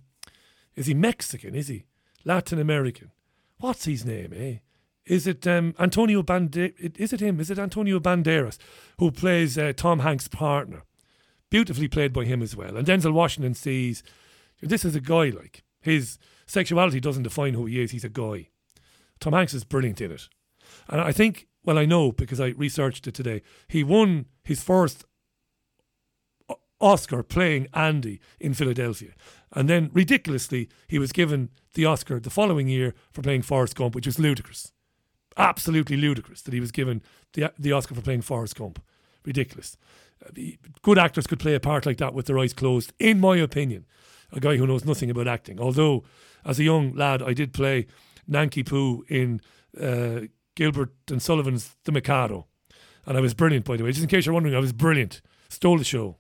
is he Mexican? Is he Latin American? What's his name? Eh? Is it um, Antonio Banderas? Is it him? Is it Antonio Banderas who plays uh, Tom Hanks' partner? Beautifully played by him as well. And Denzel Washington sees this is a guy like his sexuality doesn't define who he is. He's a guy. Tom Hanks is brilliant in it. And I think, well, I know because I researched it today, he won his first Oscar playing Andy in Philadelphia. And then, ridiculously, he was given the Oscar the following year for playing Forrest Gump, which was ludicrous. Absolutely ludicrous that he was given the, the Oscar for playing Forrest Gump. Ridiculous. Uh, good actors could play a part like that with their eyes closed, in my opinion. A guy who knows nothing about acting. Although as a young lad, I did play Nanki Poo in uh, Gilbert and Sullivan's The Mikado. And I was brilliant, by the way. Just in case you're wondering, I was brilliant. Stole the show.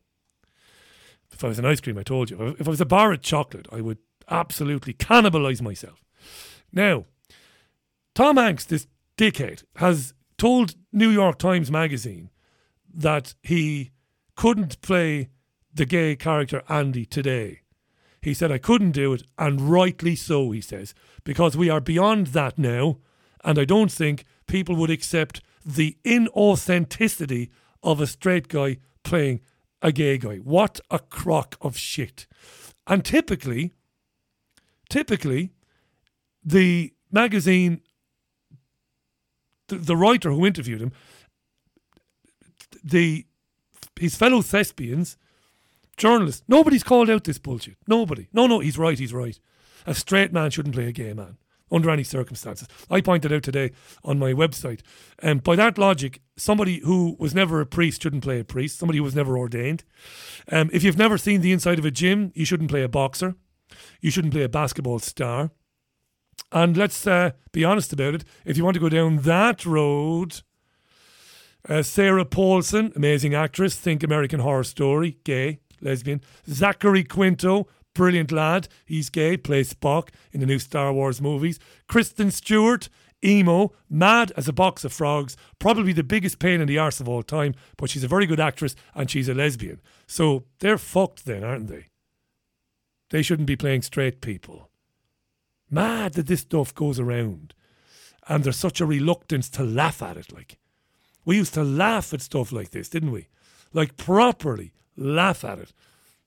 If I was an ice cream, I told you. If I was a bar of chocolate, I would absolutely cannibalise myself. Now, Tom Hanks, this dickhead, has told New York Times Magazine that he couldn't play the gay character Andy today he said, I couldn't do it, and rightly so, he says, because we are beyond that now, and I don't think people would accept the inauthenticity of a straight guy playing a gay guy. What a crock of shit. And typically, typically, the magazine, the, the writer who interviewed him, the his fellow thespians journalists. Nobody's called out this bullshit. Nobody. No, no, he's right, he's right. A straight man shouldn't play a gay man under any circumstances. I pointed out today on my website. And um, by that logic, somebody who was never a priest shouldn't play a priest, somebody who was never ordained. Um, if you've never seen the inside of a gym, you shouldn't play a boxer. You shouldn't play a basketball star. And let's uh, be honest about it. If you want to go down that road, uh, Sarah Paulson, amazing actress, think American Horror Story, gay lesbian. Zachary Quinto, brilliant lad. He's gay, plays Spock in the new Star Wars movies. Kristen Stewart, emo, mad as a box of frogs, probably the biggest pain in the arse of all time, but she's a very good actress and she's a lesbian. So they're fucked then, aren't they? They shouldn't be playing straight people. Mad that this stuff goes around. and there's such a reluctance to laugh at it. Like, we used to laugh at stuff like this, didn't we? Like, properly laugh at it.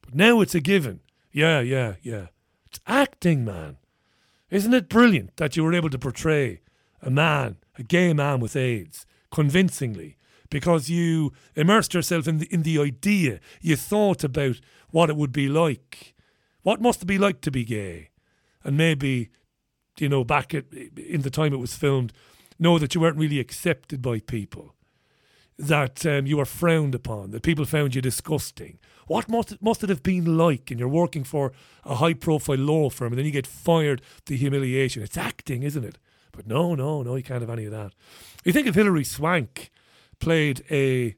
But now it's a given. Yeah, yeah, yeah. It's acting, man. Isn't it brilliant that you were able to portray a man, a gay man with AIDS, convincingly because you immersed yourself in the, in the idea. You thought about what it would be like. What must it be like to be gay? And maybe, you know, back at, in the time it was filmed, know that you weren't really accepted by people, that um, you were frowned upon, that people found you disgusting. What must it, must it have been like? And you're working for a high profile law firm and then you get fired, the humiliation. It's acting, isn't it? But no, no, no, you can't have any of that. You think if Hilary Swank played a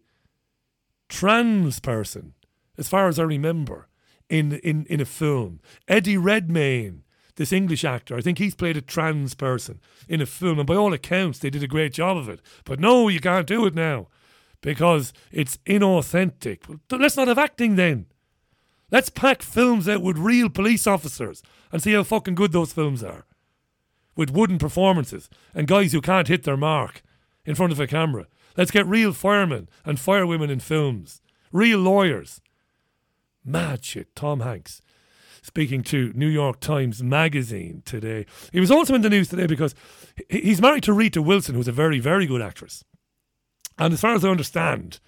trans person, as far as I remember, in, in, in a film. Eddie Redmayne, this English actor, I think he's played a trans person in a film, and by all accounts, they did a great job of it. But no, you can't do it now because it's inauthentic. Let's not have acting then. Let's pack films out with real police officers and see how fucking good those films are. With wooden performances and guys who can't hit their mark in front of a camera. Let's get real firemen and firewomen in films, real lawyers. Mad shit. Tom Hanks speaking to New York Times Magazine today. He was also in the news today because he's married to Rita Wilson, who's a very, very good actress. And as far as I understand,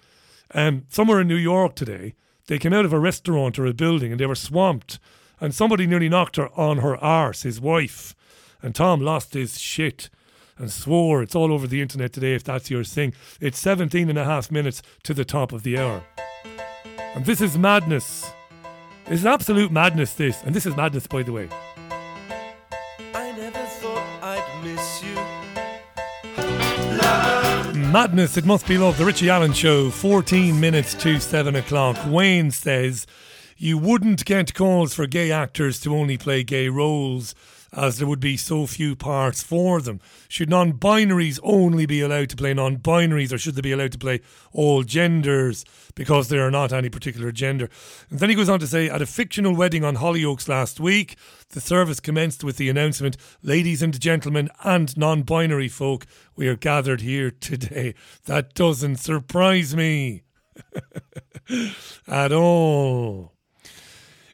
um, somewhere in New York today, they came out of a restaurant or a building and they were swamped, and somebody nearly knocked her on her arse, his wife. And Tom lost his shit and swore. It's all over the internet today if that's your thing. It's 17 and a half minutes to the top of the hour. And this is madness. Is absolute madness, this. And this is madness, by the way. Madness, it must be love. The Richie Allen Show, 14 minutes to 7 o'clock. Wayne says, You wouldn't get calls for gay actors to only play gay roles as there would be so few parts for them. Should non binaries only be allowed to play non binaries, or should they be allowed to play all genders because they are not any particular gender? And then he goes on to say at a fictional wedding on Hollyoaks last week, the service commenced with the announcement Ladies and gentlemen, and non binary folk, we are gathered here today. That doesn't surprise me at all.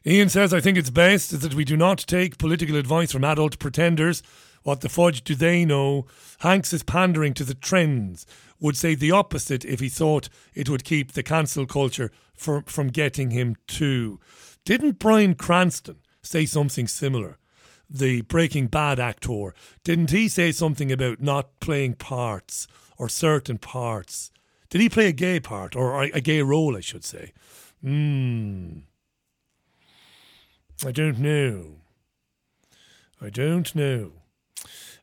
Ian says, I think it's best is that we do not take political advice from adult pretenders. What the fudge do they know? Hanks is pandering to the trends. Would say the opposite if he thought it would keep the cancel culture for, from getting him too. Didn't Bryan Cranston say something similar? The Breaking Bad actor. Didn't he say something about not playing parts or certain parts? Did he play a gay part or a gay role, I should say? Hmm. I don't know. I don't know.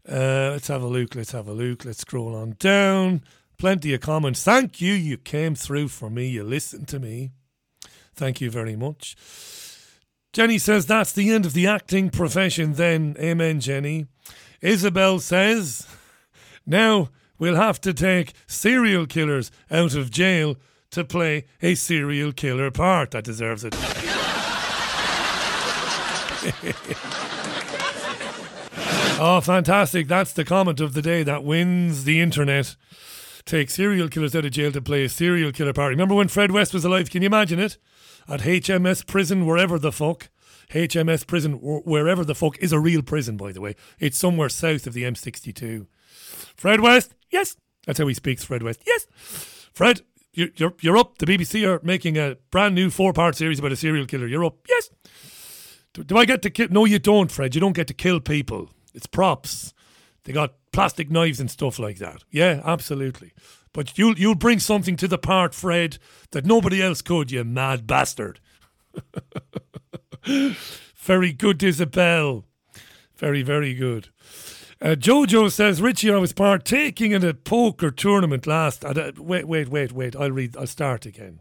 Uh, let's have a look. Let's have a look. Let's scroll on down. Plenty of comments. Thank you. You came through for me. You listened to me. Thank you very much. Jenny says that's the end of the acting profession then. Amen, Jenny. Isabel says now we'll have to take serial killers out of jail to play a serial killer part. That deserves it. oh, fantastic. That's the comment of the day that wins the internet. Take serial killers out of jail to play a serial killer party. Remember when Fred West was alive? Can you imagine it? At HMS Prison, wherever the fuck. HMS Prison, wherever the fuck, is a real prison, by the way. It's somewhere south of the M62. Fred West? Yes. That's how he speaks, Fred West. Yes. Fred, you're, you're up. The BBC are making a brand new four part series about a serial killer. You're up. Yes. Do, I get to kill? No, you don't, Fred. You don't get to kill people. It's props. They got plastic knives and stuff like that. Yeah, absolutely. But you'll you'll bring something to the part, Fred, that nobody else could. You mad bastard. very good, Isabel. Very very good. Uh, Jojo says, Richie, I was partaking in a poker tournament last. Uh, wait, wait, wait, wait. I'll read. I'll start again.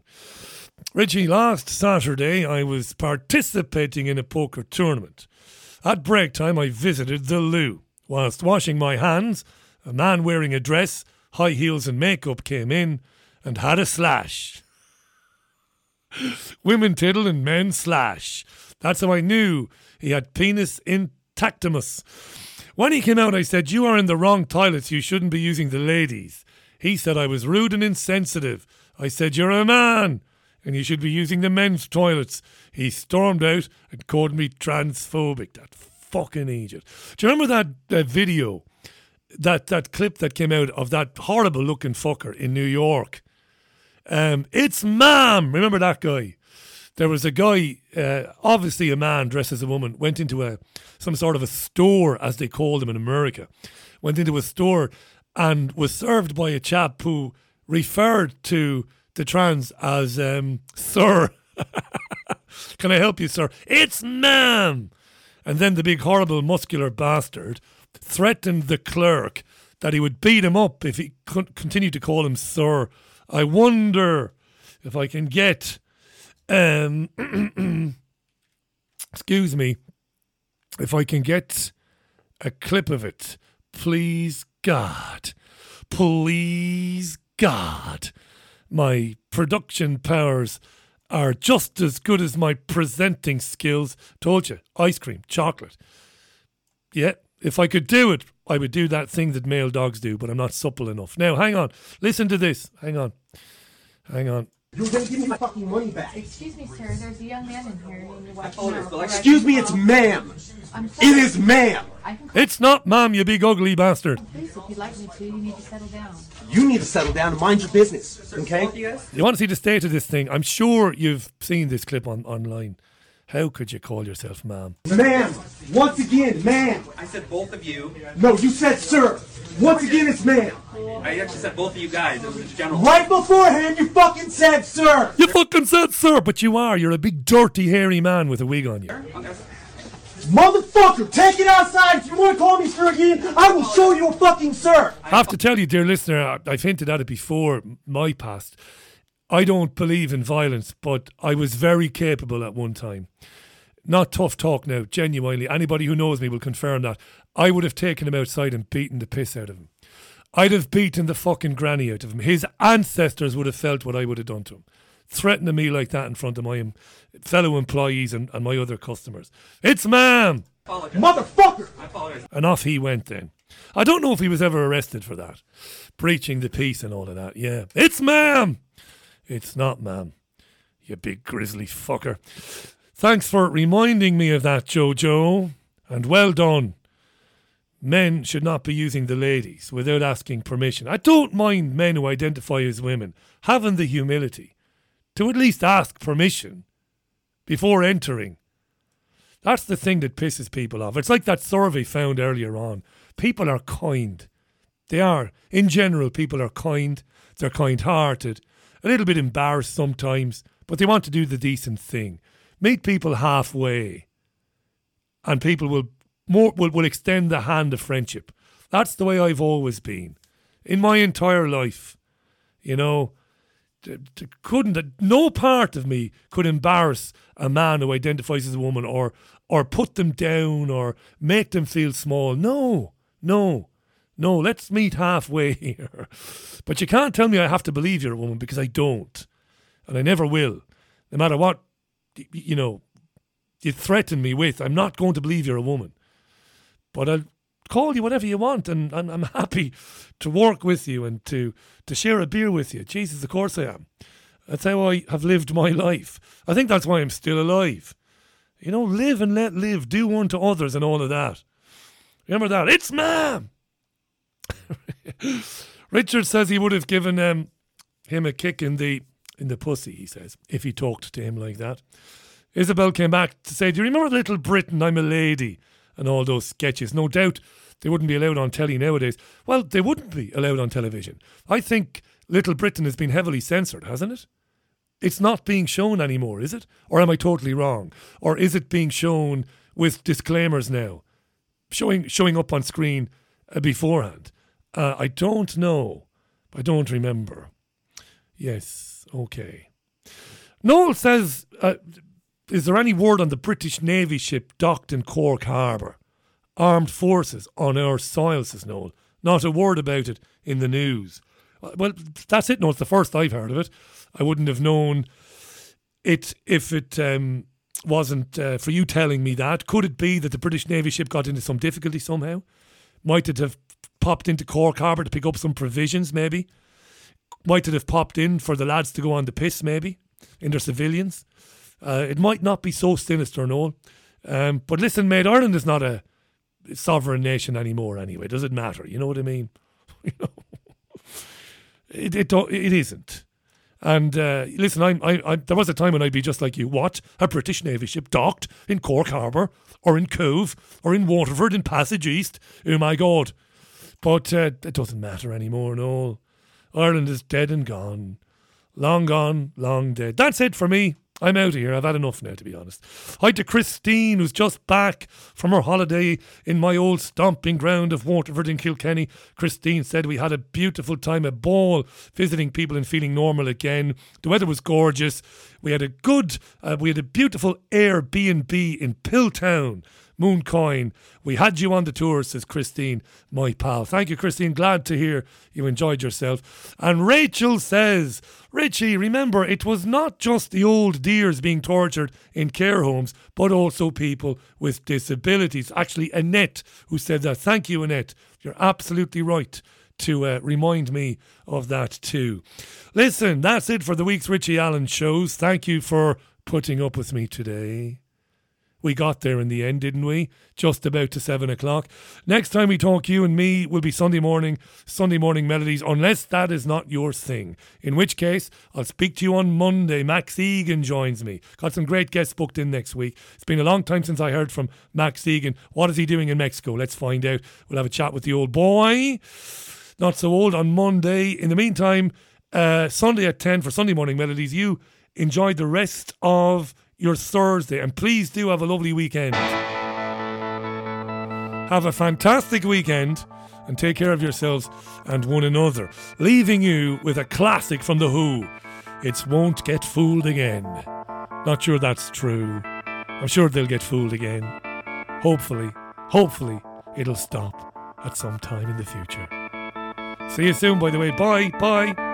Richie, last Saturday I was participating in a poker tournament. At break time, I visited the loo. Whilst washing my hands, a man wearing a dress, high heels, and makeup came in and had a slash. Women tiddle and men slash. That's how I knew he had penis intactimus. When he came out, I said, You are in the wrong toilets. You shouldn't be using the ladies. He said I was rude and insensitive. I said, You're a man and you should be using the men's toilets. He stormed out and called me transphobic. That fucking idiot. Do you remember that, that video, that, that clip that came out of that horrible looking fucker in New York? Um, it's Mam. Remember that guy? There was a guy, uh, obviously a man dressed as a woman, went into a some sort of a store, as they call them in America. Went into a store and was served by a chap who referred to the trans as um, Sir. Can I help you, sir? It's ma'am. And then the big, horrible, muscular bastard threatened the clerk that he would beat him up if he continued to call him Sir. I wonder if I can get. Um, excuse me. If I can get a clip of it, please, God. Please, God my production powers are just as good as my presenting skills. Told you, ice cream, chocolate. Yeah, if I could do it, I would do that thing that male dogs do, but I'm not supple enough. Now, hang on. Listen to this. Hang on. Hang on. You're gonna give me my fucking money back. Excuse me, sir. There's a young man in here. Excuse me, it's ma'am. It is ma'am. It's not ma'am, you big ugly bastard. Please, if you'd like me to, you need to settle down. You need to settle down and mind your business, okay? You want to see the state of this thing? I'm sure you've seen this clip on online. How could you call yourself ma'am? Ma'am, once again, ma'am. I said both of you. No, you said sir. Once again, it's ma'am. I actually said both of you guys. It was general. Right beforehand, you fucking said sir. You fucking said sir, but you are. You're a big, dirty, hairy man with a wig on you. Motherfucker, take it outside. If you want to call me sir again, I will show you a fucking sir. I have to tell you, dear listener, I've hinted at it before, my past. I don't believe in violence, but I was very capable at one time. Not tough talk now, genuinely. Anybody who knows me will confirm that. I would have taken him outside and beaten the piss out of him. I'd have beaten the fucking granny out of him. His ancestors would have felt what I would have done to him. Threatening me like that in front of my fellow employees and, and my other customers. It's ma'am! Motherfucker! And off he went then. I don't know if he was ever arrested for that. Breaching the peace and all of that. Yeah. It's ma'am! It's not, ma'am. You big grizzly fucker. Thanks for reminding me of that, Jojo. And well done. Men should not be using the ladies without asking permission. I don't mind men who identify as women having the humility to at least ask permission before entering. That's the thing that pisses people off. It's like that survey found earlier on. People are kind. They are. In general, people are kind. They're kind hearted a little bit embarrassed sometimes, but they want to do the decent thing. Meet people halfway, and people will more will, will extend the hand of friendship. That's the way I've always been in my entire life. You know, couldn't no part of me could embarrass a man who identifies as a woman or or put them down or make them feel small. No, no. No, let's meet halfway here. But you can't tell me I have to believe you're a woman because I don't. And I never will. No matter what, you know, you threaten me with, I'm not going to believe you're a woman. But I'll call you whatever you want and, and I'm happy to work with you and to, to share a beer with you. Jesus, of course I am. That's how I have lived my life. I think that's why I'm still alive. You know, live and let live, do unto others and all of that. Remember that? It's ma'am. Richard says he would have given um, him a kick in the in the pussy. He says if he talked to him like that. Isabel came back to say, "Do you remember Little Britain? I'm a lady." And all those sketches. No doubt they wouldn't be allowed on telly nowadays. Well, they wouldn't be allowed on television. I think Little Britain has been heavily censored, hasn't it? It's not being shown anymore, is it? Or am I totally wrong? Or is it being shown with disclaimers now, showing showing up on screen uh, beforehand? Uh, I don't know. I don't remember. Yes, okay. Noel says, uh, is there any word on the British Navy ship docked in Cork Harbour? Armed forces on our soil, says Noel. Not a word about it in the news. Uh, well, that's it. No, it's the first I've heard of it. I wouldn't have known it if it um, wasn't uh, for you telling me that. Could it be that the British Navy ship got into some difficulty somehow? Might it have popped into Cork Harbour to pick up some provisions, maybe? Might have popped in for the lads to go on the piss, maybe, in their civilians? Uh, it might not be so sinister, no. Um, but listen, mate, Ireland is not a sovereign nation anymore anyway. Does it matter? You know what I mean? you know, it, it, don't- it isn't. And uh, listen, I'm, I, I, there was a time when I'd be just like you. What? A British Navy ship docked in Cork Harbour or in Cobh or in Waterford in Passage East? Oh my God. But uh, it doesn't matter anymore, no. Ireland is dead and gone. Long gone, long dead. That's it for me. I'm out of here. I've had enough now, to be honest. Hi to Christine, who's just back from her holiday in my old stomping ground of Waterford in Kilkenny. Christine said we had a beautiful time, a ball, visiting people and feeling normal again. The weather was gorgeous. We had a good, uh, we had a beautiful Airbnb in Piltown. Mooncoin. We had you on the tour, says Christine, my pal. Thank you, Christine. Glad to hear you enjoyed yourself. And Rachel says, Richie, remember, it was not just the old dears being tortured in care homes, but also people with disabilities. Actually, Annette, who said that. Thank you, Annette. You're absolutely right to uh, remind me of that too. Listen, that's it for the week's Richie Allen shows. Thank you for putting up with me today. We got there in the end, didn't we? Just about to seven o'clock. Next time we talk, you and me will be Sunday morning, Sunday morning melodies, unless that is not your thing. In which case, I'll speak to you on Monday. Max Igan joins me. Got some great guests booked in next week. It's been a long time since I heard from Max Igan. What is he doing in Mexico? Let's find out. We'll have a chat with the old boy. Not so old on Monday. In the meantime, uh, Sunday at 10 for Sunday morning melodies. You enjoy the rest of your Thursday and please do have a lovely weekend. Have a fantastic weekend and take care of yourselves and one another. Leaving you with a classic from The Who. It's Won't Get Fooled Again. Not sure that's true. I'm sure they'll get fooled again. Hopefully, hopefully, it'll stop at some time in the future. See you soon, by the way. Bye, bye.